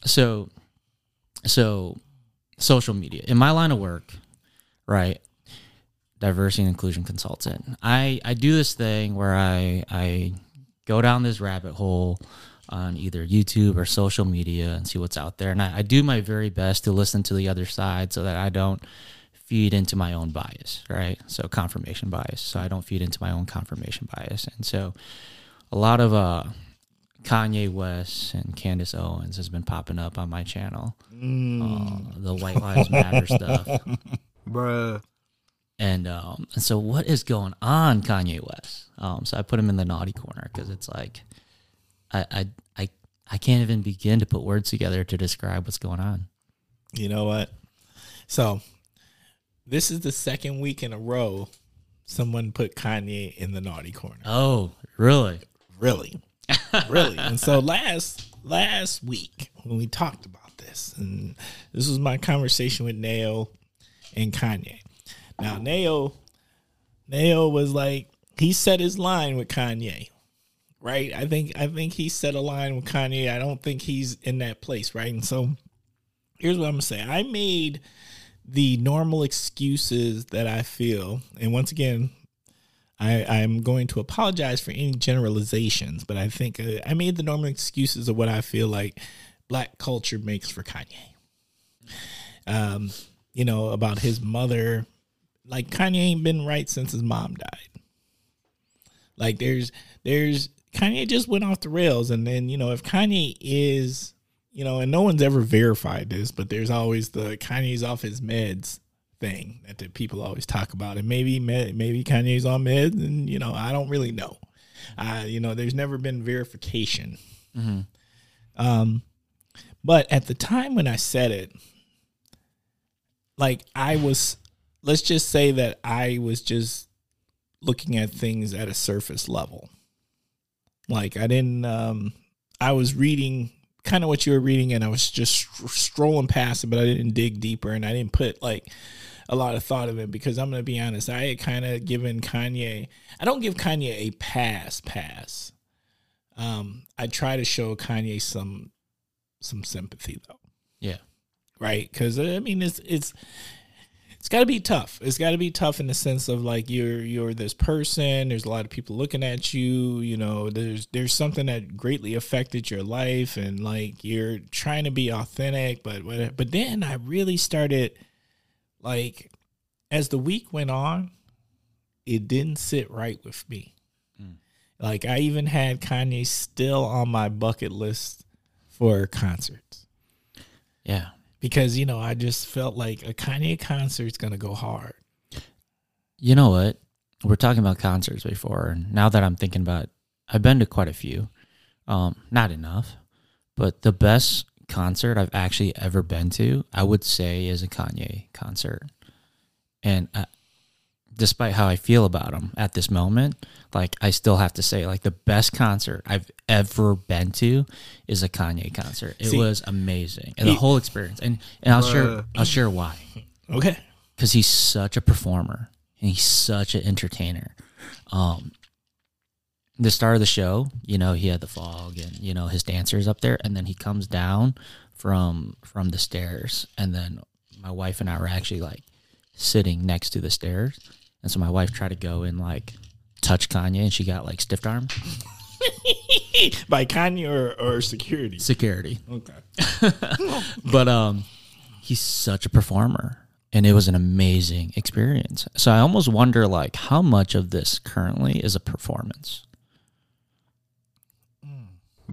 so, so, social media in my line of work, right? Diversity and inclusion consultant. I I do this thing where I I go down this rabbit hole on either YouTube or social media and see what's out there, and I, I do my very best to listen to the other side so that I don't feed into my own bias, right? So confirmation bias. So I don't feed into my own confirmation bias, and so a lot of uh Kanye West and Candace Owens has been popping up on my channel. Uh, the White Lives Matter stuff. Bruh. And um, and so what is going on, Kanye West? Um, so I put him in the naughty corner because it's like, I, I I I can't even begin to put words together to describe what's going on. you know what? So, this is the second week in a row someone put Kanye in the naughty corner. Oh, really? Really, really. And so last last week when we talked about this, and this was my conversation with Nao and Kanye. Now Nao, Nao was like he set his line with Kanye, right? I think I think he set a line with Kanye. I don't think he's in that place, right? And so here's what I'm gonna say. I made the normal excuses that I feel, and once again, I, I'm going to apologize for any generalizations, but I think uh, I made the normal excuses of what I feel like black culture makes for Kanye. Um, you know, about his mother. Like Kanye ain't been right since his mom died. Like there's there's Kanye just went off the rails and then, you know, if Kanye is, you know, and no one's ever verified this, but there's always the Kanye's off his meds thing that the people always talk about. And maybe maybe Kanye's on meds and, you know, I don't really know. Uh, you know, there's never been verification. Um but at the time when I said it, like I was let's just say that I was just looking at things at a surface level. Like I didn't um I was reading kind of what you were reading and I was just str- strolling past it but I didn't dig deeper and I didn't put like a lot of thought of it because I'm going to be honest, I had kind of given Kanye I don't give Kanye a pass pass. Um I try to show Kanye some some sympathy though Yeah. right? Because I mean, it's it's it's got to be tough. It's got to be tough in the sense of like you're you're this person. There's a lot of people looking at you. You know, there's there's something that greatly affected your life, and like you're trying to be authentic. But but then I really started like as the week went on, it didn't sit right with me. Like I even had Kanye still on my bucket list for concerts Yeah. because you know I just felt like a Kanye concert's gonna go hard. You know what? We're talking about concerts before, and now that I'm thinking about, it, I've been to quite a few. Um, not enough, but the best concert I've actually ever been to, I would say, is a Kanye concert. And uh, despite how I feel about him at this moment, like I still have to say, like the best concert I've ever been to is a Kanye concert. It See- was amazing, and the whole experience. And and I'll share I'll share why Okay. because he's such a performer and he's such an entertainer. Um, the start of the show, you know, he had the fog and you know his dancers up there, and then he comes down from from the stairs, and then my wife and I were actually like sitting next to the stairs, and so my wife tried to go and like touch Kanye, and she got like stiff arm By Kanye or, or security. security. Okay. but um he's such a performer and it was an amazing experience so i almost wonder like how much of this currently is a performance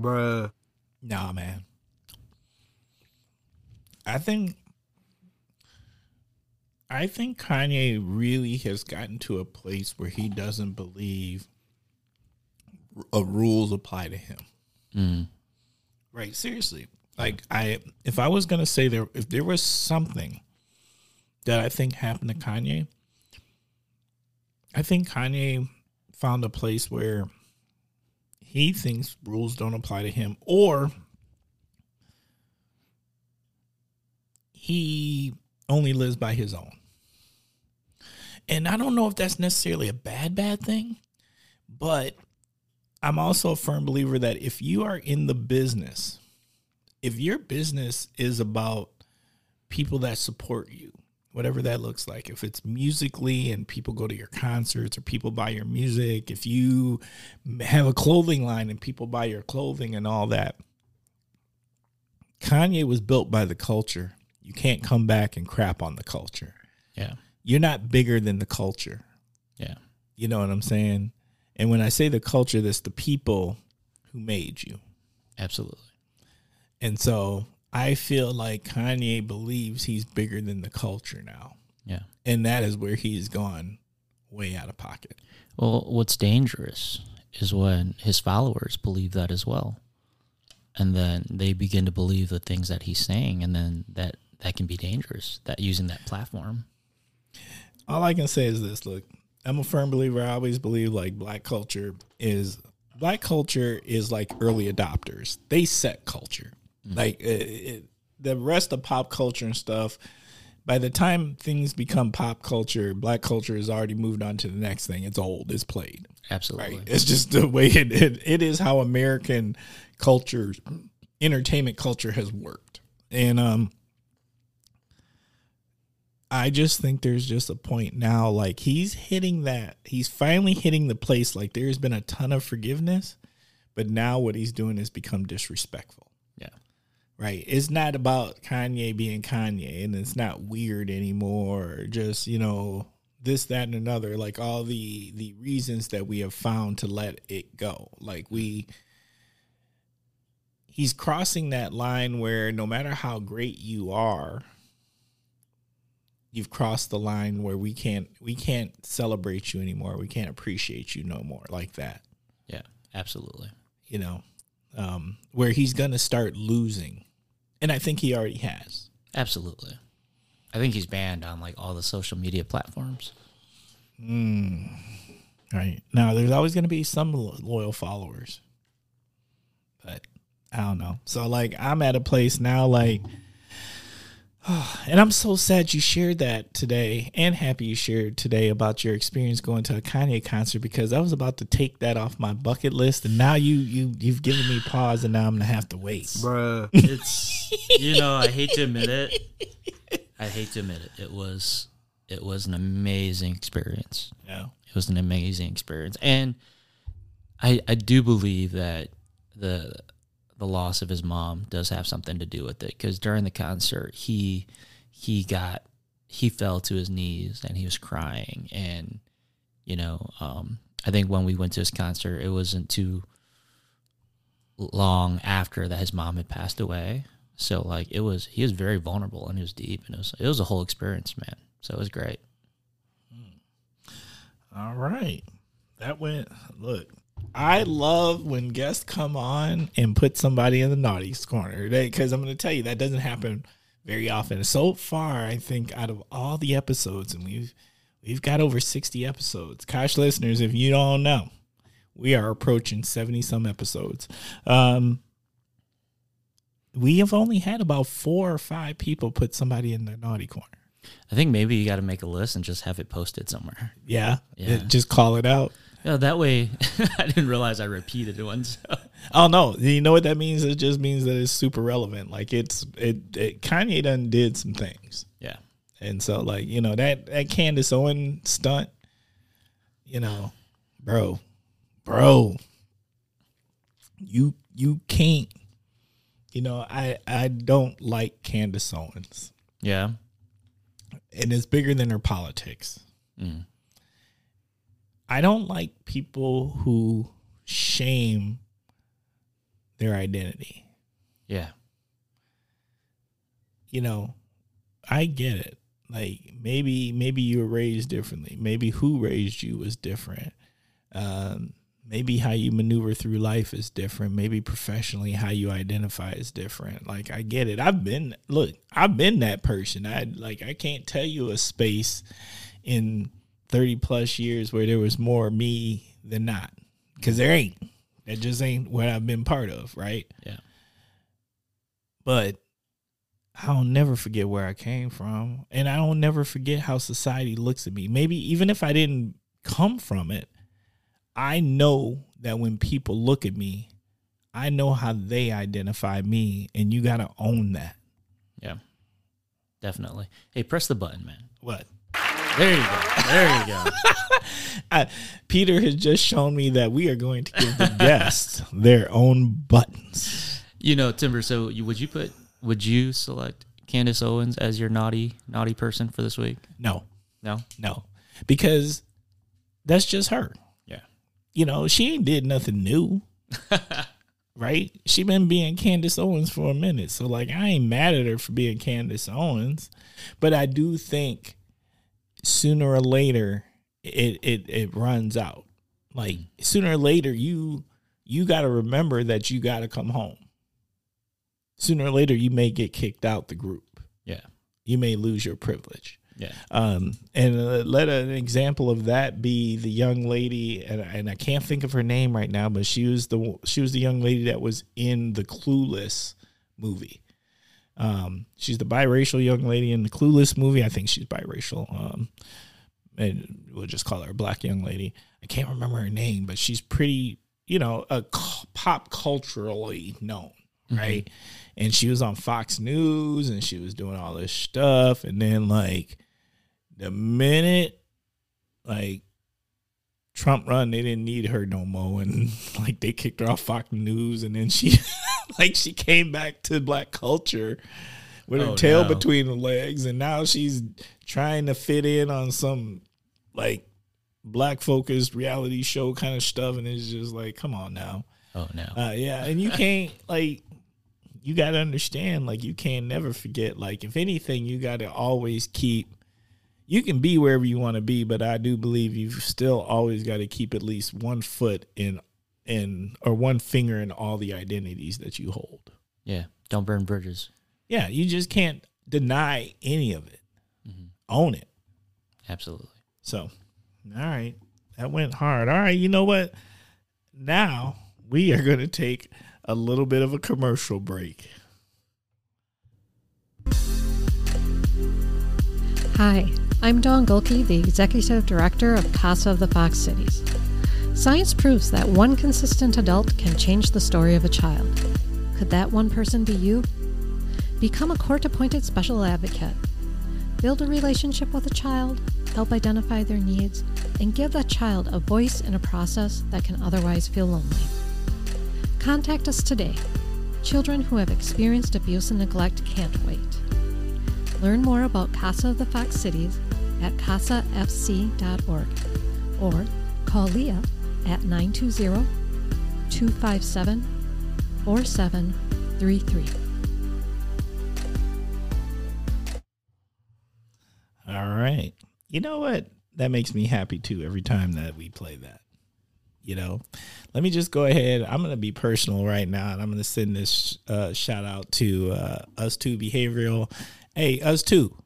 Bruh. Nah, man. I think I think Kanye really has gotten to a place where he doesn't believe uh, rules apply to him. mm. Right, seriously. Like I if I was going to say there if there was something that I think happened to Kanye, I think Kanye found a place where he thinks rules don't apply to him or he only lives by his own. And I don't know if that's necessarily a bad bad thing, but I'm also a firm believer that if you are in the business, if your business is about people that support you, whatever that looks like, if it's musically and people go to your concerts or people buy your music, if you have a clothing line and people buy your clothing and all that, Kanye was built by the culture. You can't come back and crap on the culture. yeah You're not bigger than the culture. yeah You know what I'm saying? And when I say the culture, that's the people who made you. absolutely And so I feel like Kanye believes he's bigger than the culture now. yeah And that is where he's gone way out of pocket. well what's dangerous is when his followers believe that as well and then they begin to believe the things that he's saying and then that that can be dangerous that using that platform All I can say is this look, I'm a firm believer. I always believe like black culture is black culture is like early adopters. They set culture. Like it, it, the rest of pop culture and stuff. By the time things become pop culture, black culture has already moved on to the next thing. It's old. It's played. absolutely Right. It's just the way it, it it is how American culture, entertainment culture has worked. And um I just think there's just a point now like he's hitting that he's finally hitting the place like there's been a ton of forgiveness, but now what he's doing is become disrespectful. Right. It's not about Kanye being Kanye and it's not weird anymore. Just, you know, this, that, and another. Like all the the reasons that we have found to let it go. Like we he's crossing that line where no matter how great you are, you've crossed the line where we can't we can't celebrate you anymore. We can't appreciate you no more like that. yeah absolutely You know. Um, where he's gonna start losing. And I think he already has. Absolutely. I think he's banned on like all the social media platforms. Hmm. Right. Now, there's always going to be some lo- loyal followers. But I don't know. So, like, I'm at a place now, like, and I'm so sad you shared that today and happy you shared today about your experience going to a Kanye concert because I was about to take that off my bucket list. And now you, you, you've given me pause and now I'm going to have to wait. Bruh. It's you know, I hate to admit it. I hate to admit it. It was it was an amazing experience. Yeah. It was an amazing experience, and I I do believe that the the loss of his mom does have something to do with it. Because during the concert he he got he fell to his knees and he was crying. And you know um, I think when we went to his concert it wasn't too long after that his mom had passed away. So like it was he was very vulnerable and he was deep and it was it was a whole experience man. So it was great. All right. That went, look, I love when guests come on and put somebody in the naughty's corner because I'm going to tell you that doesn't happen very often. So far, I think out of all the episodes, and we've we've got over 60 episodes. Gosh, listeners, if you don't know, we are approaching 70 some episodes. Um, we have only had about four or five people put somebody in the naughty corner. I think maybe you got to make a list and just have it posted somewhere. Yeah, Yeah. just call it out. Yeah, that way I didn't realize I repeated one. So. Oh no, you know what that means? It just means that it's super relevant. Like it's it, it Kanye done did some things. Yeah. And so like, you know, that that Candace Owen stunt, you know, bro, bro, you you can't you know, I I don't like Candace Owens. Yeah. And it's bigger than her politics. Mm. I don't like people who shame their identity. Yeah. you know, I get it. Like maybe maybe you were raised differently. Maybe who raised you was different. Um, maybe how you maneuver through life is different. Maybe professionally how you identify is different. Like I get it. I've been look, I've been that person. I like I can't tell you a space in 30 plus years where there was more me than not. Cause there ain't. That just ain't what I've been part of, right? Yeah. but I'll never forget where I came from, and I don't never forget how society looks at me. Maybe even if I didn't come from it, I know that when people look at me, I know how they identify me, and you got to own that. Yeah. Definitely. Hey, press the button, man. What? There you go. There you go. I, Peter has just shown me that we are going to give the guests their own buttons. you know, Timber, so you, would you put would you select Candace Owens as your naughty naughty person for this week? No, No? no, because that's just her. Yeah. you know, she ain't did nothing new. right? She been being Candace Owens for a minute. So like I ain't mad at her for being Candace Owens. But I do think sooner or later it it, it runs out. Like sooner or later you you gotta remember that you gotta come home. Sooner or later you may get kicked out the group. Yeah. You may lose your privilege. Yeah. Um, and uh, let an example of that be the young lady, and, and I can't think of her name right now, but she was the she was the young lady that was in the Clueless movie. Um, she's the biracial young lady in the Clueless movie. I think she's biracial. Um, and we'll just call her a black young lady. I can't remember her name, but she's pretty, you know, a pop culturally known, right? And she was on Fox News and she was doing all this stuff. And then, like, the minute, like, Trump run, they didn't need her no more. And, like, they kicked her off Fox News. And then she, like, she came back to black culture with her Oh, tail no. between the legs. And now she's trying to fit in on some, like, black focused reality show kind of stuff. And it's just like, come on now. Oh no. Uh, yeah, and you can't like you got to understand like you can never forget like if anything you got to always keep you can be wherever you want to be but I do believe you've still always got to keep at least one foot in in or one finger in all the identities that you hold. yeah. Don't burn bridges. Yeah, you just can't deny any of it. Mm-hmm. Own it. Absolutely. So, all right, that went hard. All right, you know what? Now we are going to take a little bit of a commercial break. Hi, I'm Don Gulke, the Executive Director of Casa of the Fox Cities. Science proves that one consistent adult can change the story of a child. Could that one person be you? Become a court appointed special advocate. build a relationship with a child, help identify their needs, and give that child a voice in a process that can otherwise feel lonely. Contact us today. Children who have experienced abuse and neglect can't wait. Learn more about Casa of the Fox Cities at casafc.org or call Leah at 920 257 4733. All right. You know what? That makes me happy too every time that we play that. You know, let me just go ahead. I'm going to be personal right now and I'm going to send this uh, shout out to uh, us two behavioral. Hey, us two,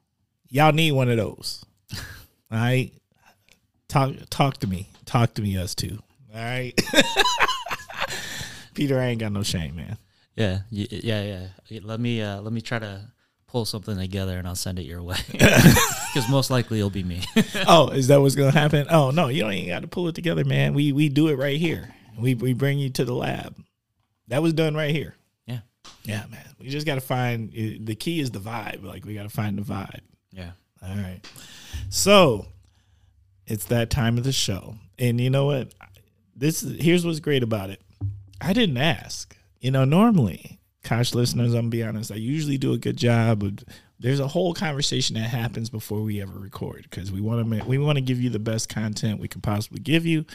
y'all need one of those. All right. Talk, talk to me. Talk to me, us two. All right. Peter, I ain't got no shame, man. Yeah, yeah, yeah. Let me uh, let me try to pull something together, and I'll send it your way. Because most likely it'll be me. oh, is that what's gonna happen? Oh no, you don't even got to pull it together, man. We we do it right here. We we bring you to the lab. That was done right here. yeah, Yeah, man. We just got to find the key is the vibe. Like we got to find the vibe. yeah. All right. So it's that time of the show, and you know what? This is, here's what's great about it. I didn't ask. You know, normally, Kosh listeners, I'm gonna be honest. I usually do a good job of. There's a whole conversation that happens before we ever record because we want to we want to give you the best content we can possibly give you.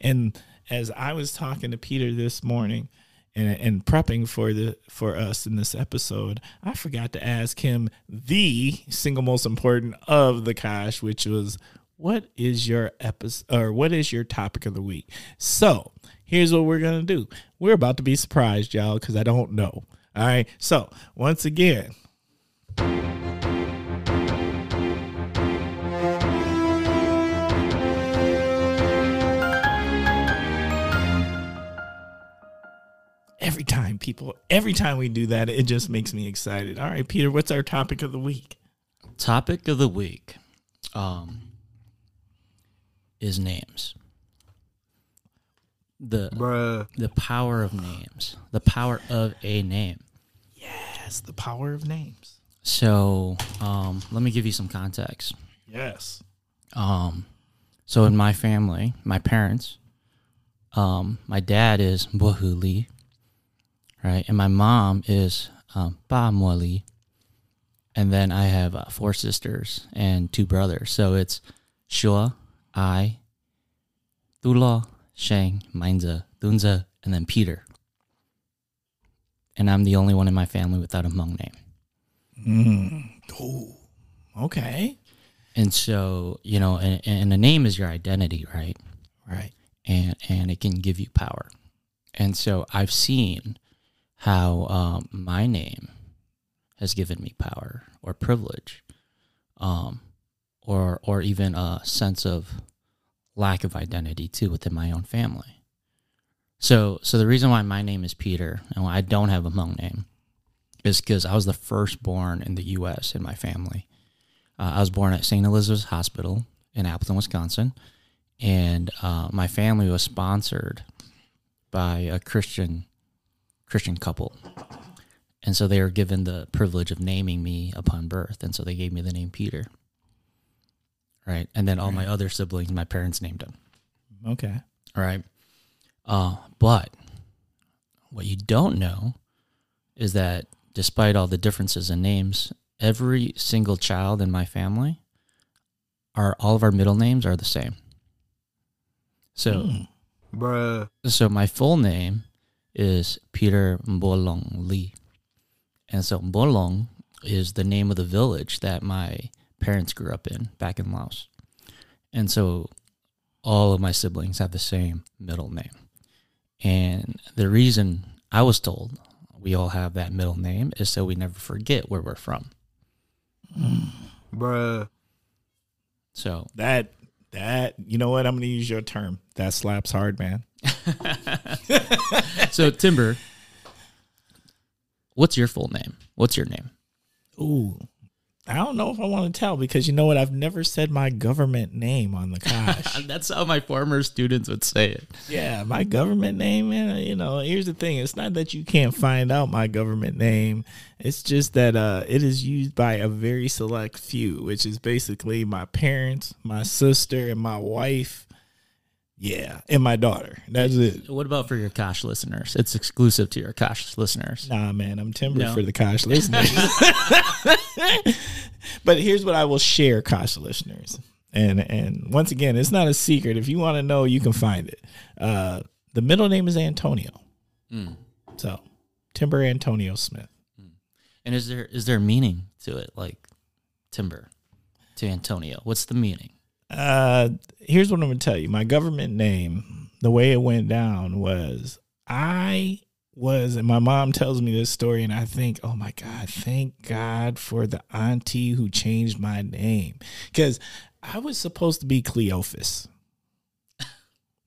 And as I was talking to Peter this morning, and, and prepping for the for us in this episode, I forgot to ask him the single most important of the Kosh, which was what is your episode or what is your topic of the week? So here's what we're gonna do. We're about to be surprised, y'all, because I don't know. All right. So once again, every time people every time we do that it just makes me excited all right peter what's our topic of the week Topic of the week, um, is names. The Bruh. the power of names. The power of a name. yes the power of names So, um, let me give you some context. yes Um, so in my family, my parents, um, my dad is Bohuli, right, and my mom is um, Ba Muali, and then I have uh, four sisters and two brothers. So it's Shua, I, Thula, Shang, Mainza, Dunza, and then Peter. And I'm the only one in my family without a Hmong name. oh okay And so, you know, and, and a name is your identity, right? right and and it can give you power. And so I've seen how um, my name has given me power or privilege, um, or or even a sense of lack of identity too within my own family. So so the reason why my name is Peter and why I don't have a Hmong name is because I was the firstborn in the U.S. in my family. Uh, I was born at St. Elizabeth's Hospital in Appleton, Wisconsin and uh, my family was sponsored by a Christian Christian couple, and so they were given the privilege of naming me upon birth, and so they gave me the name Peter. Right, and then all my other siblings, my parents named them. okay All right. uh, but what you don't know is that despite all the differences in names, every single child in my family are all of our middle names are the same. So. Hmm. Bruh. So my full name is Peter Mbolong Lee. And so Mbolong is the name of the village that my parents grew up in back in Laos. And so all of my siblings have the same middle name. And the reason I was told we all have that middle name is so we never forget where we're from. Mm. Bruh. So that that you know what i'm gonna use your term that slaps hard man so Timber, what's your full name? What's your name? ooh I don't know if I want to tell because you know what? I've never said my government name on the Kosh. That's how my former students would say it. yeah, my government name, man. You know, here's the thing: it's not that you can't find out my government name. It's just that uh, it is used by a very select few, which is basically my parents, my sister, and my wife. Yeah, and my daughter. That's it. What about for your Kosh listeners? It's exclusive to your Kosh listeners. Nah, man, I'm timber No. for the Kosh listeners. but here's what I will share, Kosh listeners. And and once again, it's not a secret. If you want to know, you can find it. Uh, the middle name is Antonio. Mm. So Timber Antonio Smith. And is there is there meaning to it, like timber to Antonio? What's the meaning? Uh, here's what I'm gonna tell you. My government name, the way it went down was I was, and my mom tells me this story, and I think, oh my God, thank God for the auntie who changed my name. Because I was supposed to be Cleophas.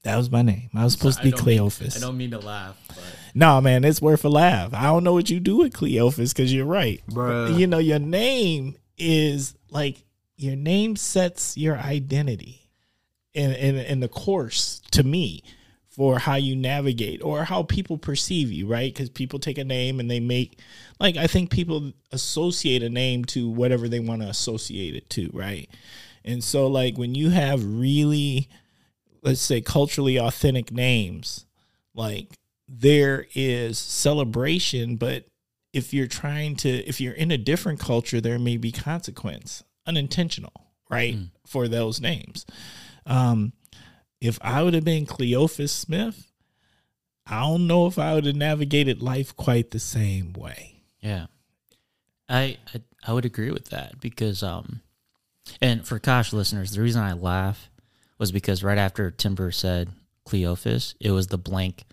That was my name. I was supposed to be Cleophas. mean I don't mean to laugh, but No, man, it's worth a laugh. I don't know what you do with Cleophas because you're right. Bruh. You know, your name is like your name sets your identity in, in in the course to me for how you navigate or how people perceive you, right? Because people take a name and they make like I think people associate a name to whatever they want to associate it to, right? And so like when you have really let's say culturally authentic names, like there is celebration, but if you're trying to if you're in a different culture, there may be consequence, unintentional, right? For those names. Um if I would have been Cleophas Smith, I don't know if I would have navigated life quite the same way. yeah, I, I I would agree with that because um, and for Kosh listeners, the reason I laugh was because right after Timber said Cleophas, it was the blank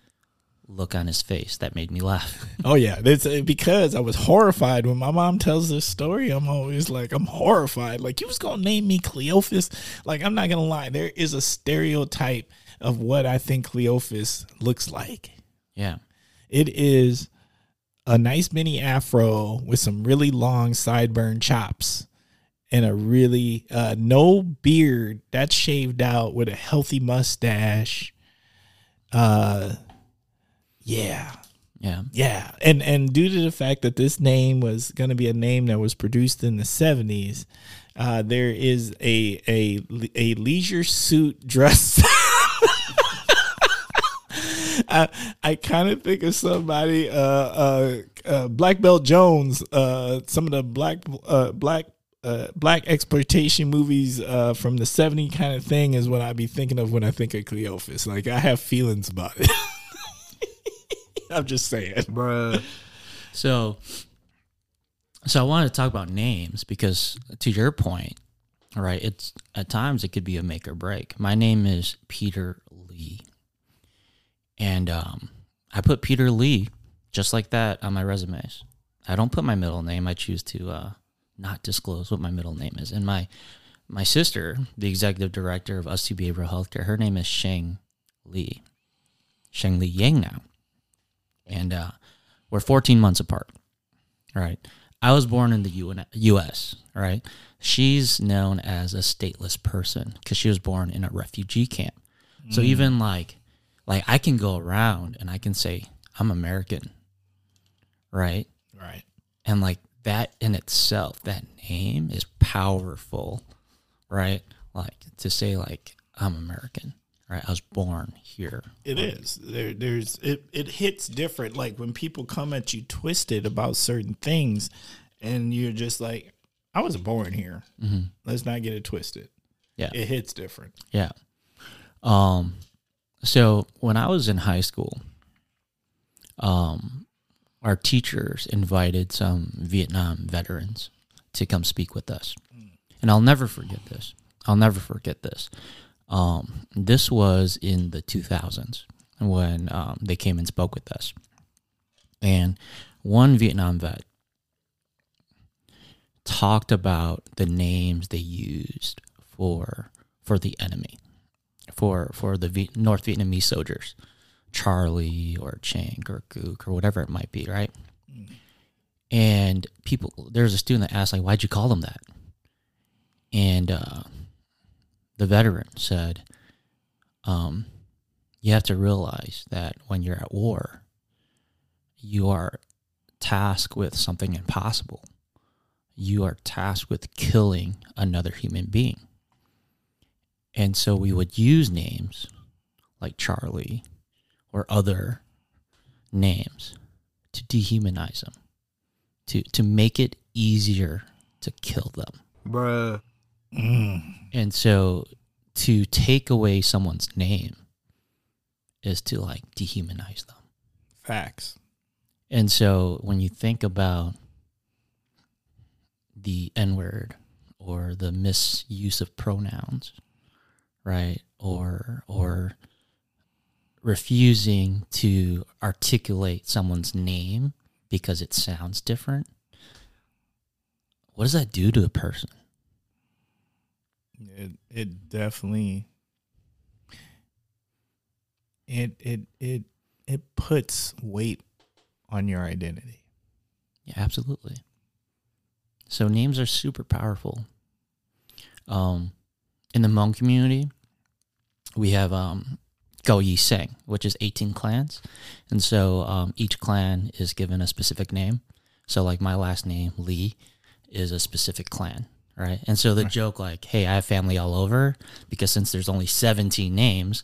look on his face that made me laugh. Oh yeah, it's uh, because I was horrified when my mom tells this story. I'm always like, I'm horrified. Like you was gonna name me Cleophas? Like I'm not gonna lie, there is a stereotype of what I think Cleophas looks like. yeah, It is a nice mini afro with some really long sideburn chops and a really uh, no beard that's shaved out with a healthy mustache. Uh, yeah, yeah, yeah, and and due to the fact that this name was going to be a name that was produced in the seventies, uh, there is a a a leisure suit dress. I I kind of think of somebody, uh, uh, uh, Black Belt Jones, uh, some of the black uh, black. Uh, black exploitation movies uh, from the 70 kind of thing is what I'd be thinking of when I think of Cleophas. Like, I have feelings about it. I'm just saying. Bruh. So, so I wanted to talk about names because, to your point, right? It's at times it could be a make or break. My name is Peter Lee, and um, I put Peter Lee just like that on my resumes. I don't put my middle name. I choose to uh, not disclose what my middle name is. And my my sister, the executive director of Us 2 Behavioral Healthcare, her name is Sheng Lee, Sheng Li Yang now, and uh, we're 14 months apart. Right. I was born in the UN U.S. Right. She's known as a stateless person because she was born in a refugee camp. So even like, like I can go around and I can say I'm American. Right. Right. And like that in itself, that name is powerful. Right. Like to say like I'm American. Right. I was born here. It is. There there's it it hits different like when people come at you twisted about certain things and you're just like I was born here. Let's not get it twisted. Yeah. It hits different. Yeah. Um so when I was in high school, um our teachers invited some Vietnam veterans to come speak with us. And I'll never forget this. I'll never forget this. Um this was in the 2000s when um, they came and spoke with us. And one Vietnam vet talked about the names they used for for the enemy, for for the v- North Vietnamese soldiers, Charlie or Chang or Gook or whatever it might be, right? And people, there's a student that asked, like, why'd you call them that? And uh, the veteran said, um, you have to realize that when you're at war, you are tasked with something impossible. You are tasked with killing another human being. And so we would use names like Charlie or other names to dehumanize them, to, to make it easier to kill them. Bruh. Mm. And so to take away someone's name is to like dehumanize them. Facts. And so when you think about the N word or the misuse of pronouns, right? Or or refusing to articulate someone's name because it sounds different. What does that do to a person? It it definitely it it it it puts weight on your identity. Yeah, absolutely. So names are super powerful. Um, in the Hmong community, we have um, Go Yi Seng, which is 18 clans. And so um, each clan is given a specific name. So, like my last name, Lee, is a specific clan, right? And so the joke, like, hey, I have family all over, because since there's only 17 names,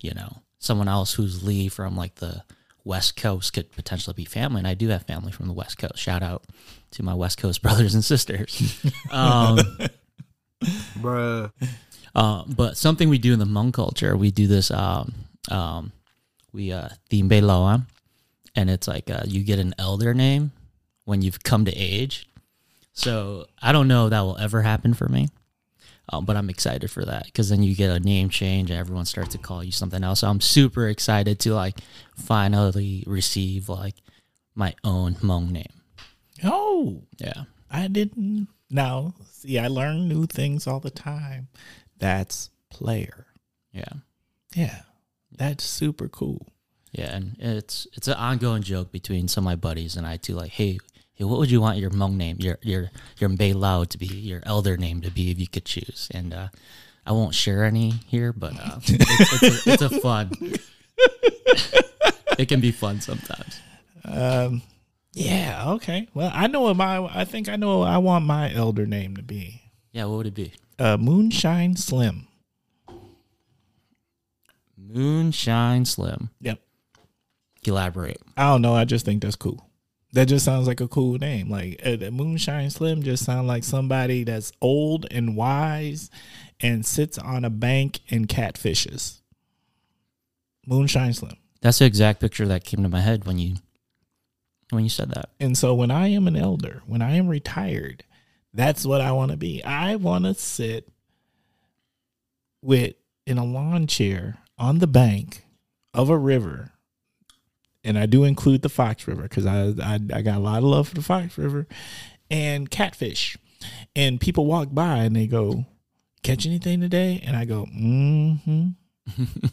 you know, someone else who's Lee from like the West Coast could potentially be family. And I do have family from the West Coast. Shout out to my West Coast brothers and sisters. um, Bruh. uh, but something we do in the Hmong culture, we do this. Um, um, we uh, Thimbe Loa, and it's like uh, you get an elder name when you've come to age. So I don't know if that will ever happen for me, um, but I'm excited for that because then you get a name change and everyone starts to call you something else. So I'm super excited to like finally receive like my own Hmong name. Oh, Yeah, I didn't. Now, see, I learn new things all the time. That's player. yeah. Yeah, that's super cool. Yeah, and it's it's an ongoing joke between some of my buddies and I too. Like, hey, hey, what would you want your Hmong name, your your your Mbei Lao to be, your elder name to be if you could choose? And uh, I won't share any here, but uh, it's, it's, a, it's a fun. it can be fun sometimes. Um, yeah, okay. Well, I know what my. I think I know. I want my elder name to be Yeah, what would it be? uh, Moonshine Slim. Moonshine Slim. Yep. Elaborate. I don't know. I just think that's cool. That just sounds like a cool name. Like uh, Moonshine Slim just sounds like somebody that's old and wise and sits on a bank and catfishes. Moonshine Slim. That's the exact picture that came to my head when you when you said that. And so when I am an elder, when I am retired, that's what I want to be. I want to sit with in a lawn chair on the bank of a river. And I do include the Fox River because I, I I got a lot of love for the Fox River and catfish. And people walk by and they go, "Catch anything today?" And I go, "Mm-hmm."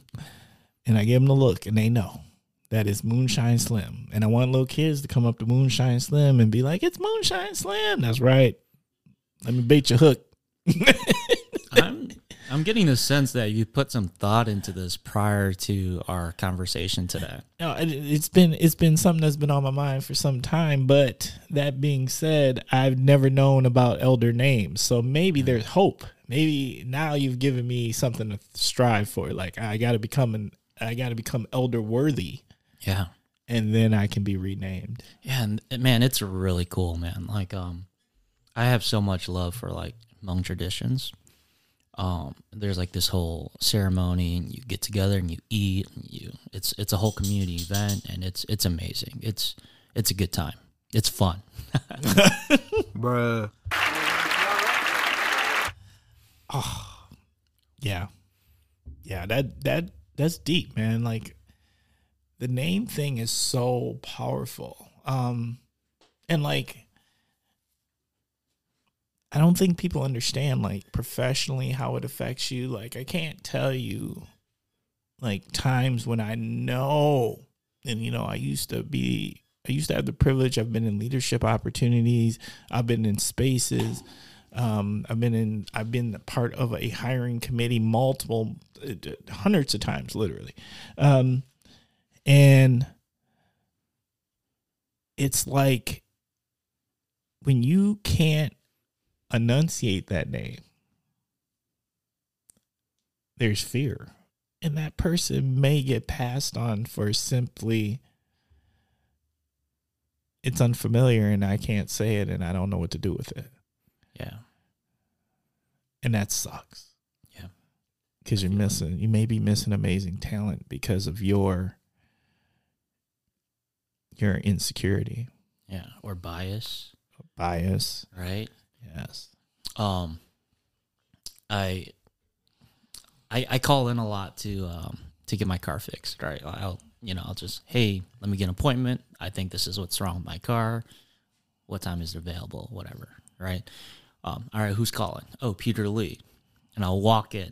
and I give them the look, and they know that is Moonshine Slim. And I want little kids to come up to Moonshine Slim and be like, "It's Moonshine Slim." That's right. Let me bait your hook. I'm getting the sense that you put some thought into this prior to our conversation today. No, it, it's been it's been something that's been on my mind for some time. But that being said, I've never known about elder names, so maybe there's hope. Maybe now you've given me something to strive for. Like I got to become an I got to become elder worthy, Yeah. and then I can be renamed. Yeah, and man, it's really cool, man. Like, um, I have so much love for like Hmong traditions. Um, there's like this whole ceremony, and you get together and you eat, and you it's it's a whole community event, and it's it's amazing. It's it's a good time. It's fun. Bruh. Yeah. Yeah, that that that's deep, man. Like the name thing is so powerful. Um and like I don't think people understand like professionally how it affects you. Like I can't tell you like times when I know and you know, I used to be I used to have the privilege. I've been in leadership opportunities. I've been in spaces. Um, I've been in. I've been part of a hiring committee multiple, uh, hundreds of times, literally, um, and it's like when you can't enunciate that name, there's fear. And that person may get passed on for simply it's unfamiliar and I can't say it and I don't know what to do with it. Yeah. And that sucks. Yeah. Because you're missing, you may be missing amazing talent because of your your insecurity, Yeah. Or bias, bias. right? Yes. Um, I, I, I call in a lot to um to get my car fixed. Right. I'll you know I'll just hey let me get an appointment. I think this is what's wrong with my car. What time is it available? Whatever. Right. Um. All right. Who's calling? Oh, Peter Lee. And I'll walk in.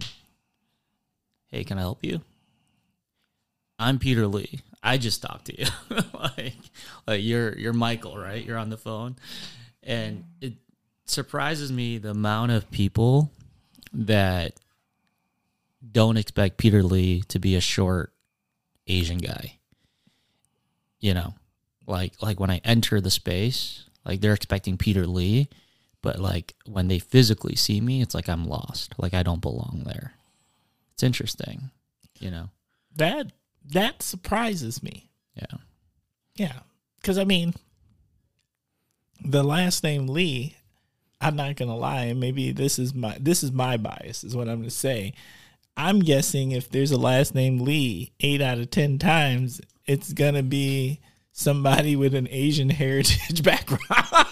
Hey, can I help you? I'm Peter Lee. I just talked to you. like, like you're you're Michael, right? You're on the phone, and it surprises me the amount of people that don't expect Peter Lee to be a short Asian guy. You know, like like when I enter the space, like they're expecting Peter Lee, but like when they physically see me, it's like I'm lost. Like I don't belong there. It's interesting, you know. That that surprises me. Yeah. Yeah. Cause I mean the last name Lee, I'm not gonna lie, and maybe this is my this is my bias, is what I'm gonna say. I'm guessing if there's a last name Lee, eight out of ten times, it's gonna be somebody with an Asian heritage background.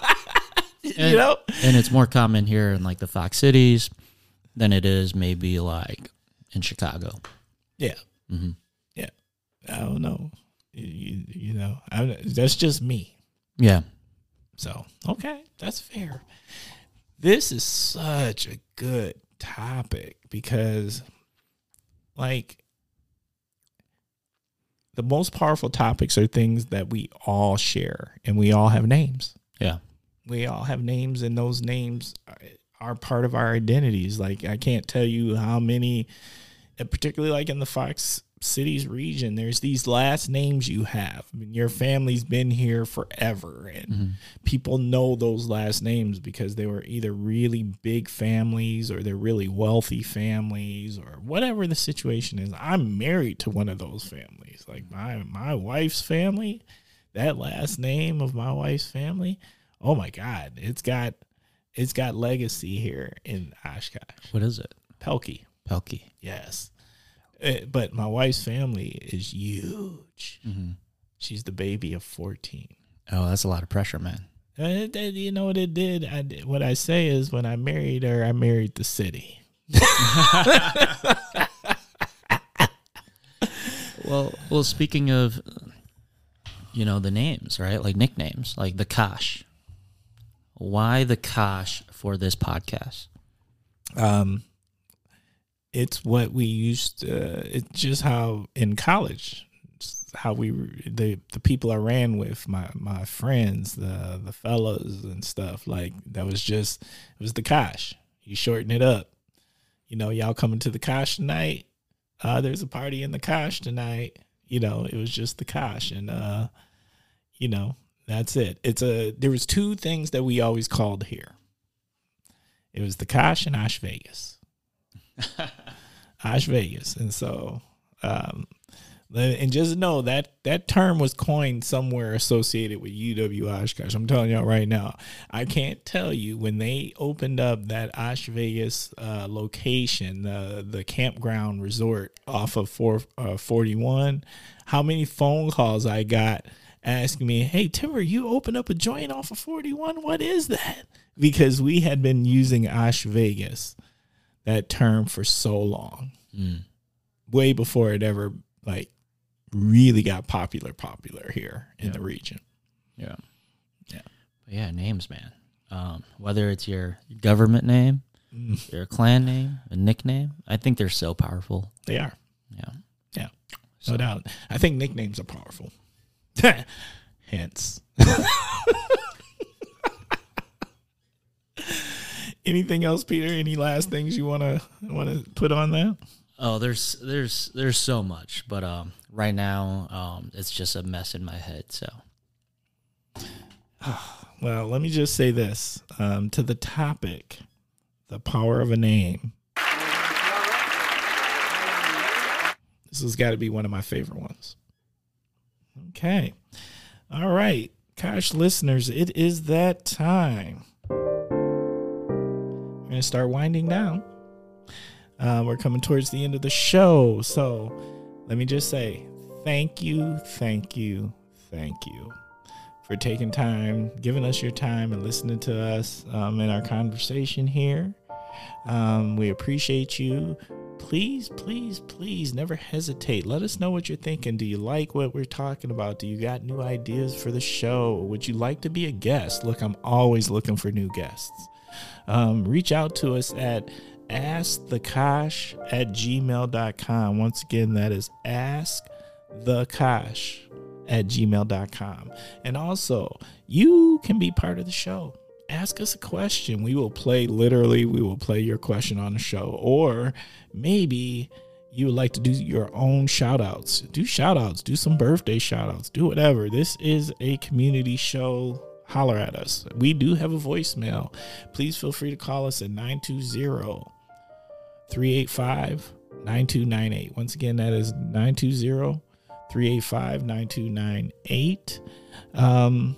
you And- know? and it's more common here in like the Fox cities than it is maybe like in Chicago. Yeah. hmm Yeah. I don't know. You, you, you know, I, that's just me. Yeah. So, okay, that's fair. This is such a good topic because, like, the most powerful topics are things that we all share and we all have names. Yeah. We all have names, and those names are- part of our identities. Like, I can't tell you how many, uh, particularly like in the Fox Cities region, there's these last names you have. I mean, your mm-hmm. family's been here forever, and mm-hmm. people know those last names because they were either really big families or they're really wealthy families or whatever the situation is. I'm married to one of those families. Like my my wife's family, that last name of my wife's family, oh my god, it's got it's got legacy here in Oshkosh. What is it? Pelkey. Pelkey. Yes. Uh, But my wife's family is huge. Mm-hmm. She's the baby of 14. Oh, that's a lot of pressure, man. Uh, you know what it did? I? What I say is when I married her, I married the city. Well, well, speaking of, you know, the names, right? Like nicknames, like the Kosh. Why the Kosh for this podcast? Um, it's what we used. To, it's just how in college, how we the the people I ran with, my my friends, the the fellows and stuff. Like that was just it was the Kosh You shorten it up. You know, y'all coming to the Kosh tonight. Uh, there's a party in the Kosh tonight. You know, it was just the Kosh and uh, you know that's it. It's a there was two things that we always called here. It was the Kosh and Osh Vegas. Osh Vegas. And so um and just know that that term was coined somewhere associated with UW Oshkosh. I'm telling y'all right now. I can't tell you when they opened up that Osh Vegas uh, location, uh, the campground resort off of 4, uh, 41, how many phone calls I got asking me, "Hey Timber, you opened up a joint off of 41? What is that?" Because we had been using Osh Vegas, that term for so long Mm. way before it ever like really got popular popular here in the region. Yeah. Yeah. But yeah, names, man. Um, whether it's your government name, Mm. your clan name, a nickname, I think they're so powerful. They are, Yeah. yeah, So, no doubt. I think nicknames are powerful. intense. Anything else, Peter? Any last things you wanna wanna put on that? Oh, there's there's there's so much, but um, right now um, it's just a mess in my head. So Well, let me just say this um, to the topic: the power of a name. This has got to be one of my favorite ones. Okay, all right, Kosh, listeners, it is that time. We're gonna start winding down. Uh, we're coming towards the end of the show. So let me just say thank you, thank you, thank you for taking time, giving us your time, and listening to us um, in our conversation here. Um, we appreciate you. Please, please, please never hesitate. Let us know what you're thinking. Do you like what we're talking about? Do you got new ideas for the show? Would you like to be a guest? Look, I'm always looking for new guests. Um, reach out to us at askthekosh at gmail.com. Once again, that is askthekosh at gmail.com. And also, you can be part of the show. Ask us a question. We will play, literally, we will play your question on the show. Or maybe you would like to do your own shout outs. Do shout outs, do some birthday shout outs, do whatever. This is a community show. Holler at us. We do have a voicemail. Please feel free to call us at 920 385 9298. Once again, that is 920 385 9298. Um,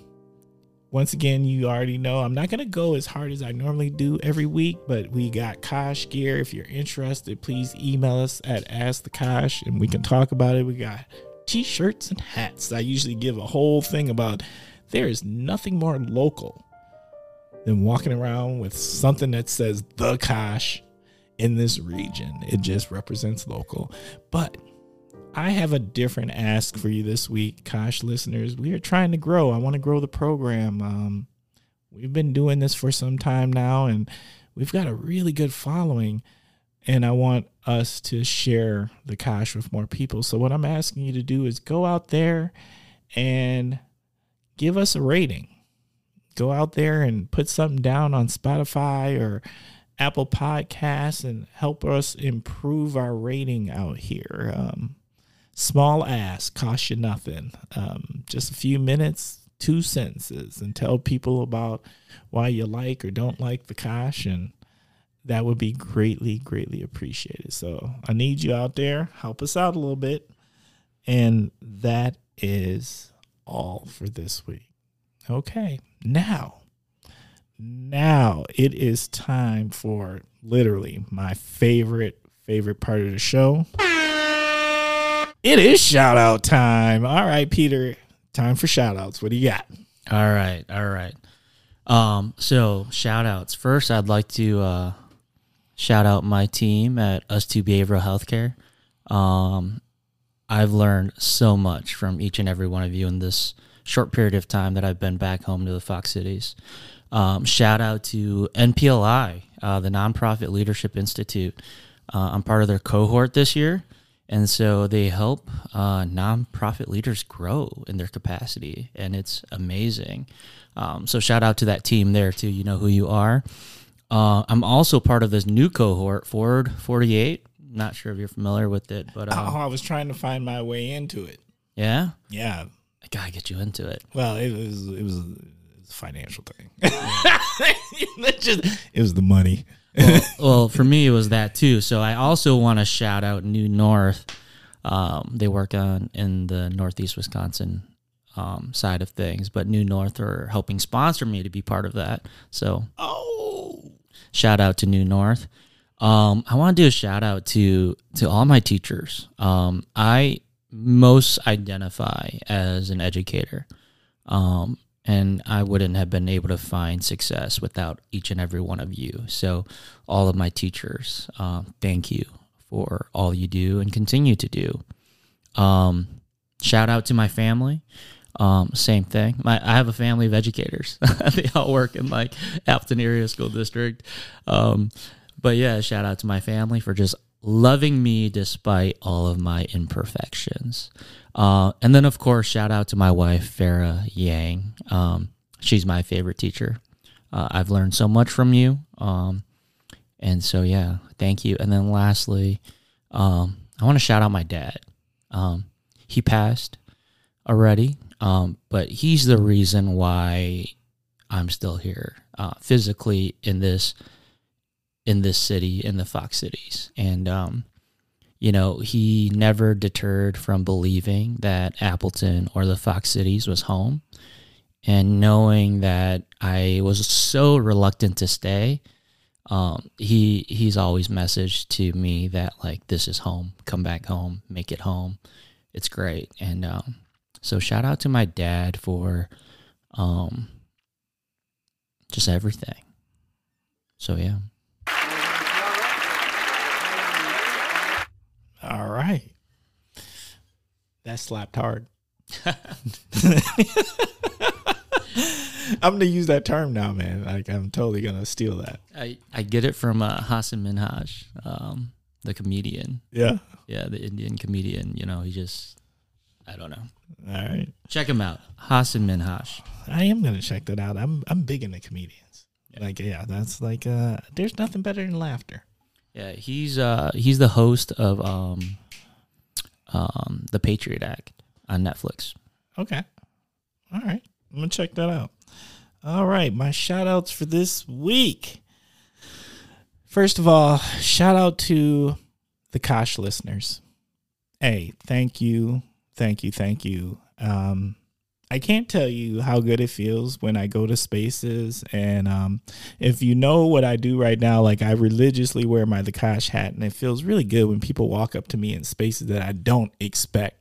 once again, you already know I'm not going to go as hard as I normally do every week, but we got Kosh gear. If you're interested, please email us at Ask the and we can talk about it. We got t shirts and hats. I usually give a whole thing about there is nothing more local than walking around with something that says the Kosh in this region. It just represents local. But I have a different ask for you this week, Kosh listeners. We are trying to grow. I want to grow the program. Um, we've been doing this for some time now, and we've got a really good following. And I want us to share the Kosh with more people. So, what I'm asking you to do is go out there and give us a rating. Go out there and put something down on Spotify or Apple Podcasts and help us improve our rating out here. Um, small ask, cost you nothing. Um, just a few minutes, two sentences, and tell people about why you like or don't like the Kosh, and that would be greatly, greatly appreciated. So I need you out there. Help us out a little bit. And that is all for this week. Okay, now, now it is time for literally my favorite, favorite part of the show. It is shout out time. All right, Peter, time for shout outs. What do you got? all right, all right. Um, so shout outs. First, I'd like to uh, shout out my team at Us 2 Behavioral Healthcare. Um, I've learned so much from each and every one of you in this short period of time that I've been back home to the Fox Cities. Um, shout out to NPLI, uh, the Nonprofit Leadership Institute. Uh, I'm part of their cohort this year, and so they help uh, nonprofit leaders grow in their capacity, and it's amazing. Um, so shout out to that team there too. You know who you are. Uh, I'm also part of this new cohort, Forward 48. Not sure if you're familiar with it, but um, oh, I was trying to find my way into it. yeah, Yeah. I gotta get you into it. Well, it was it was, it was a financial thing. It just it was the money. well, well, for me, it was that too. So I also want to shout out New North. Um, they work on in the Northeast Wisconsin um, side of things, but New North are helping sponsor me to be part of that. So Oh, shout out to New North. Um, I want to do a shout out to to all my teachers. Um, I most identify as an educator, um, and I wouldn't have been able to find success without each and every one of you. So, all of my teachers, um, thank you for all you do and continue to do. Um, shout out to my family. Um, same thing. My I have a family of educators. they all work in like Appleton area school district. Um, but yeah, shout out to my family for just loving me despite all of my imperfections. Uh, and then, of course, shout out to my wife, Farah Yang. Um, she's my favorite teacher. Uh, I've learned so much from you. Um, and so, yeah, thank you. And then, lastly, um, I want to shout out my dad. Um, he passed already, um, but he's the reason why I'm still here uh, physically in this in this city in the Fox cities, and um, you know he never deterred from believing that Appleton or the Fox cities was home, and knowing that I was so reluctant to stay. Um, he he's always messaged to me that like this is home, come back home, make it home. It's great, and um, so shout out to my dad for um, just everything. So yeah. All right. That slapped hard. I'm gonna use that term now, man. Like I'm totally gonna steal that. I, I get it from uh, Hasan Minhaj, um, the comedian. Yeah. Yeah, the Indian comedian. You know, he just, I don't know. All right. Check him out, Hasan Minhaj. I am gonna check that out. I'm I'm big into comedians. Like yeah, that's like uh there's nothing better than laughter. Yeah, he's uh he's the host of um um the Patriot Act on Netflix. Okay. All right. I'm gonna check that out. All right, my shout outs for this week. First of all, shout out to the Kosh listeners. Hey, thank you, thank you, thank you. Um, I can't tell you how good it feels when I go to spaces and um, if you know what I do right now, like I religiously wear my Kosh hat, and it feels really good when people walk up to me in spaces that I don't expect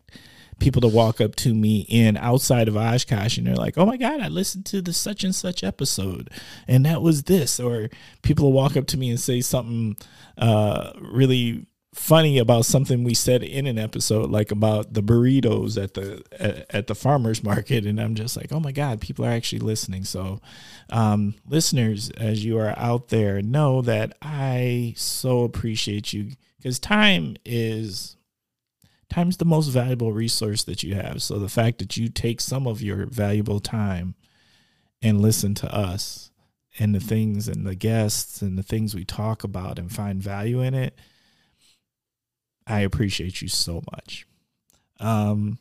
people to walk up to me in outside of Oshkosh and they're like, "Oh my god, I listened to the such and such episode, and that was this," or people walk up to me and say something uh, really funny about something we said in an episode like about the burritos at the at, at the farmers market. And i'm just like oh my god people are actually listening. So um, listeners as you are out there know that i so appreciate you because time is time's the most valuable resource that you have. So the fact that you take some of your valuable time and listen to us and the things and the guests and the things we talk about and find value in it I appreciate you so much. Um,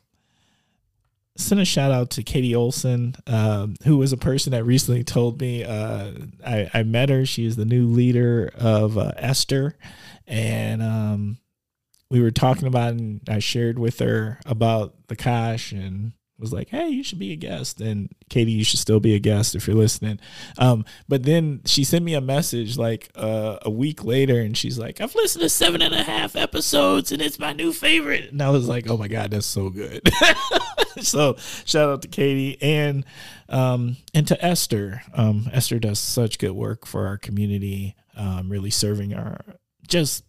send a shout out to Katie Olson, um, who was a person that recently told me uh, I, I, met her. She is the new leader of uh, Esther, and um, we were talking about, and I shared with her about the Kosh and was like, "Hey, you should be a guest." And Katie, you should still be a guest if you're listening. Um, but then she sent me a message like uh, a week later, and she's like, "I've listened to seven and a half episodes, and it's my new favorite." And I was like, "Oh my god, that's so good!" so shout out to Katie and um, and to Esther. Um, Esther does such good work for our community, um, really serving our just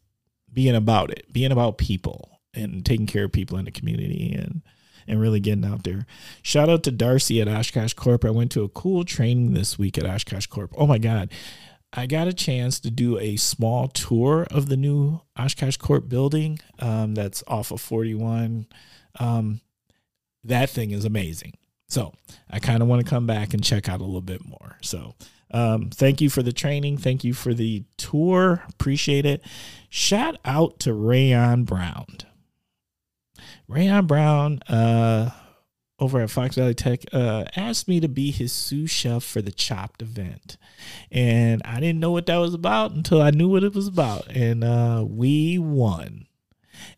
being about it, being about people, and taking care of people in the community and and really getting out there. Shout out to Darcy at Oshkosh Corp. I went to a cool training this week at Oshkosh Corp. Oh my God. I got a chance to do a small tour of the new Oshkosh Corp building um, that's off of 41. Um, that thing is amazing. So I kind of want to come back and check out a little bit more. So um, thank you for the training. Thank you for the tour. Appreciate it. Shout out to Rayon Brown. Rayon Brown uh, over at Fox Valley Tech uh, asked me to be his sous chef for the Chopped event. And I didn't know what that was about until I knew what it was about. And uh, we won.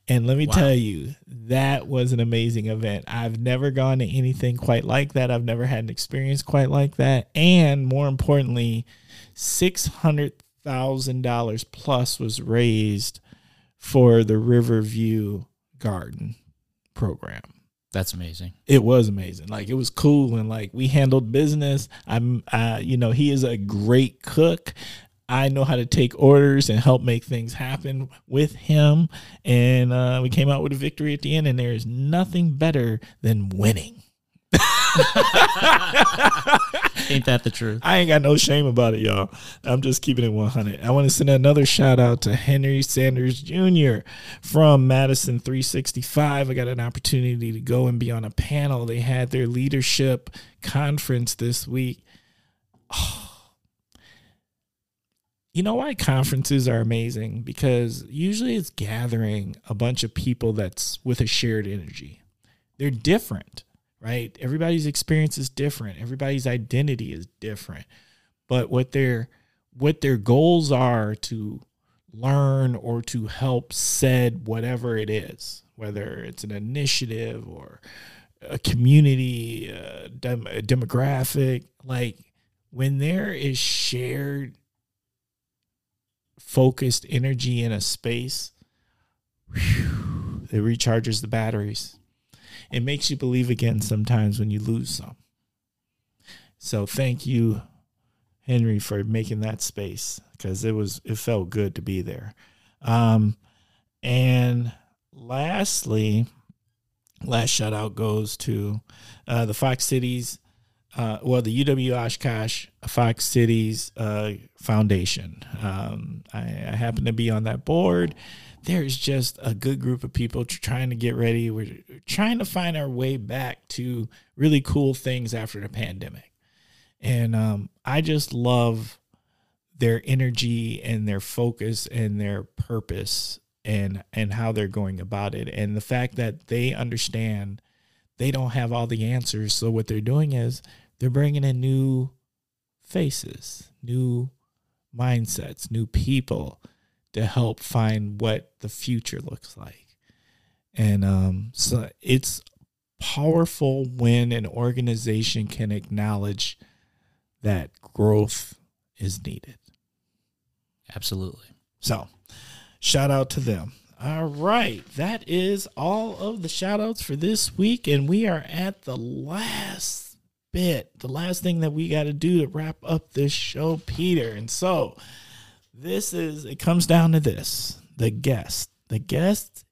And let me wow. tell you, that was an amazing event. I've never gone to anything quite like that. I've never had an experience quite like that. And more importantly, $600,000 plus was raised for the Riverview Garden program. That's amazing. It was amazing. Like it was cool and like we handled business. I'm uh you know, he is a great cook. I know how to take orders and help make things happen with him and uh we came out with a victory at the end and there is nothing better than winning. Ain't that the truth? I ain't got no shame about it, y'all. I'm just keeping it 100. I want to send another shout out to Henry Sanders Jr. from Madison 365. I got an opportunity to go and be on a panel. They had their leadership conference this week. Oh. You know why conferences are amazing? Because usually it's gathering a bunch of people that's with a shared energy. They're different right? Everybody's experience is different. Everybody's identity is different. But what their what their goals are to learn or to help said whatever it is, whether it's an initiative or a community, a dem- a demographic, like when there is shared focused energy in a space, whew, it recharges the batteries it makes you believe again sometimes when you lose some. So thank you, Henry, for making that space because it was it felt good to be there. Um, and lastly, last shout out goes to uh, the Fox Cities, uh, well, the UW Oshkosh Fox Cities uh, Foundation. Um, I, I happen to be on that board there's just a good group of people trying to get ready. We're trying to find our way back to really cool things after the pandemic. And um, I just love their energy and their focus and their purpose and and how they're going about it and the fact that they understand they don't have all the answers so what they're doing is they're bringing in new faces new mindsets new people to help find what the future looks like. And um, so it's powerful when an organization can acknowledge that growth is needed. Absolutely. So, shout out to them. All right, that is all of the shout outs for this week. And we are at the last bit, the last thing that we got to do to wrap up this show, Peter. And so, this is it comes down to this the guest. The guest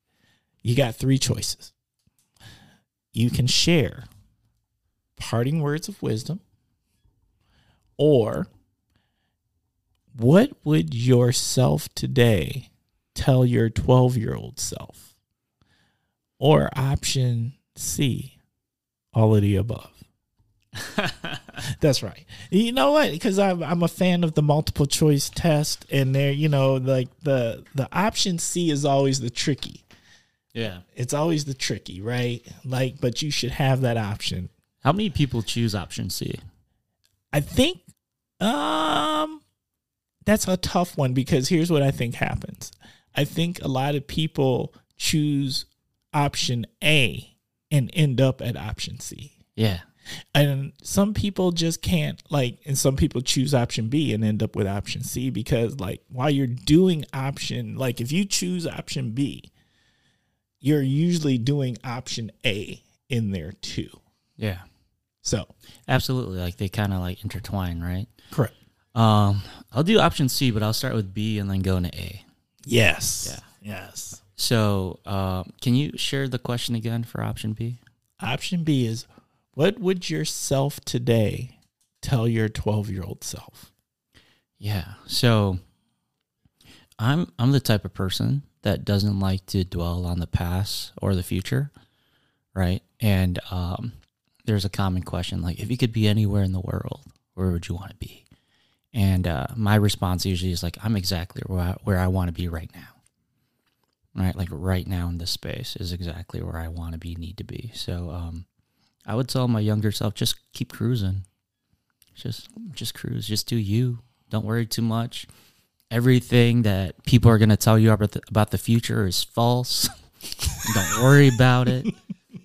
you got three choices. You can share parting words of wisdom or what would yourself today tell your 12 year old self? Or option c all of the above That's right. You know what? Because I'm I'm a fan of the multiple choice test, and there, you know, like the the option C is always the tricky. Yeah, it's always the tricky, right? Like, but you should have that option. How many people choose option C? I think, um, that's a tough one because here's what I think happens. I think a lot of people choose option A and end up at option C. Yeah and some people just can't like and some people choose option b and end up with option c because like while you're doing option like if you choose option b you're usually doing option a in there too. Yeah. So. Absolutely. Like they kind of like intertwine right? Correct. Um i'll do option c but i'll start with b and then go into a. Yes. Yeah. Yes. So um, can you share the question again for option b? Option b is what would yourself today tell your 12 year old self? Yeah. So I'm I'm the type of person that doesn't like to dwell on the past or the future, right? And um, there's a common question like, if you could be anywhere in the world, where would you want to be? And uh, my response usually is like, I'm exactly where I, where I want to be right now, right? Like right now in this space is exactly where I want to be, need to be. So um, I would tell my younger self just keep cruising. Just just cruise, just do you. Don't worry too much. Everything that people are going to tell you about the, about the future is false. Don't worry about it.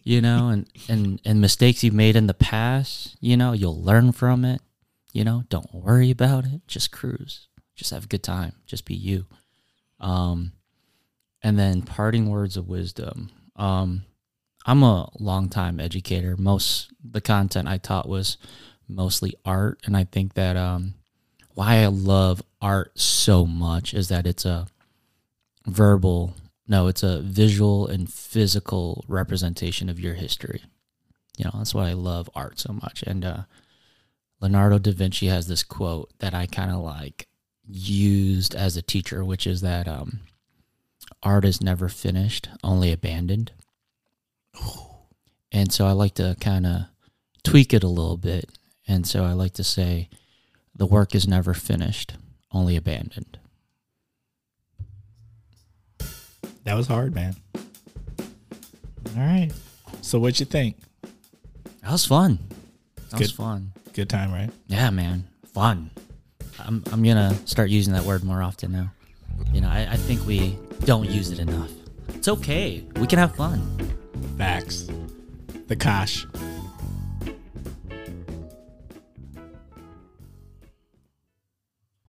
You know, and and and mistakes you've made in the past, you know, you'll learn from it. You know, don't worry about it. Just cruise. Just have a good time. Just be you. Um and then parting words of wisdom. Um I'm a long-time educator. Most the content I taught was mostly art, and I think that um, why I love art so much is that it's a verbal, no, it's a visual and physical representation of your history. You know, that's why I love art so much. And uh, Leonardo da Vinci has this quote that I kind of like used as a teacher, which is that um, art is never finished, only abandoned. And so I like to kind of tweak it a little bit. And so I like to say, the work is never finished, only abandoned. That was hard, man. All right. So what'd you think? That was fun. That was Good. fun. Good time, right? Yeah, man, fun. I'm I'm gonna start using that word more often now. You know, I, I think we don't use it enough. It's okay. We can have fun. Facts. The Kosh.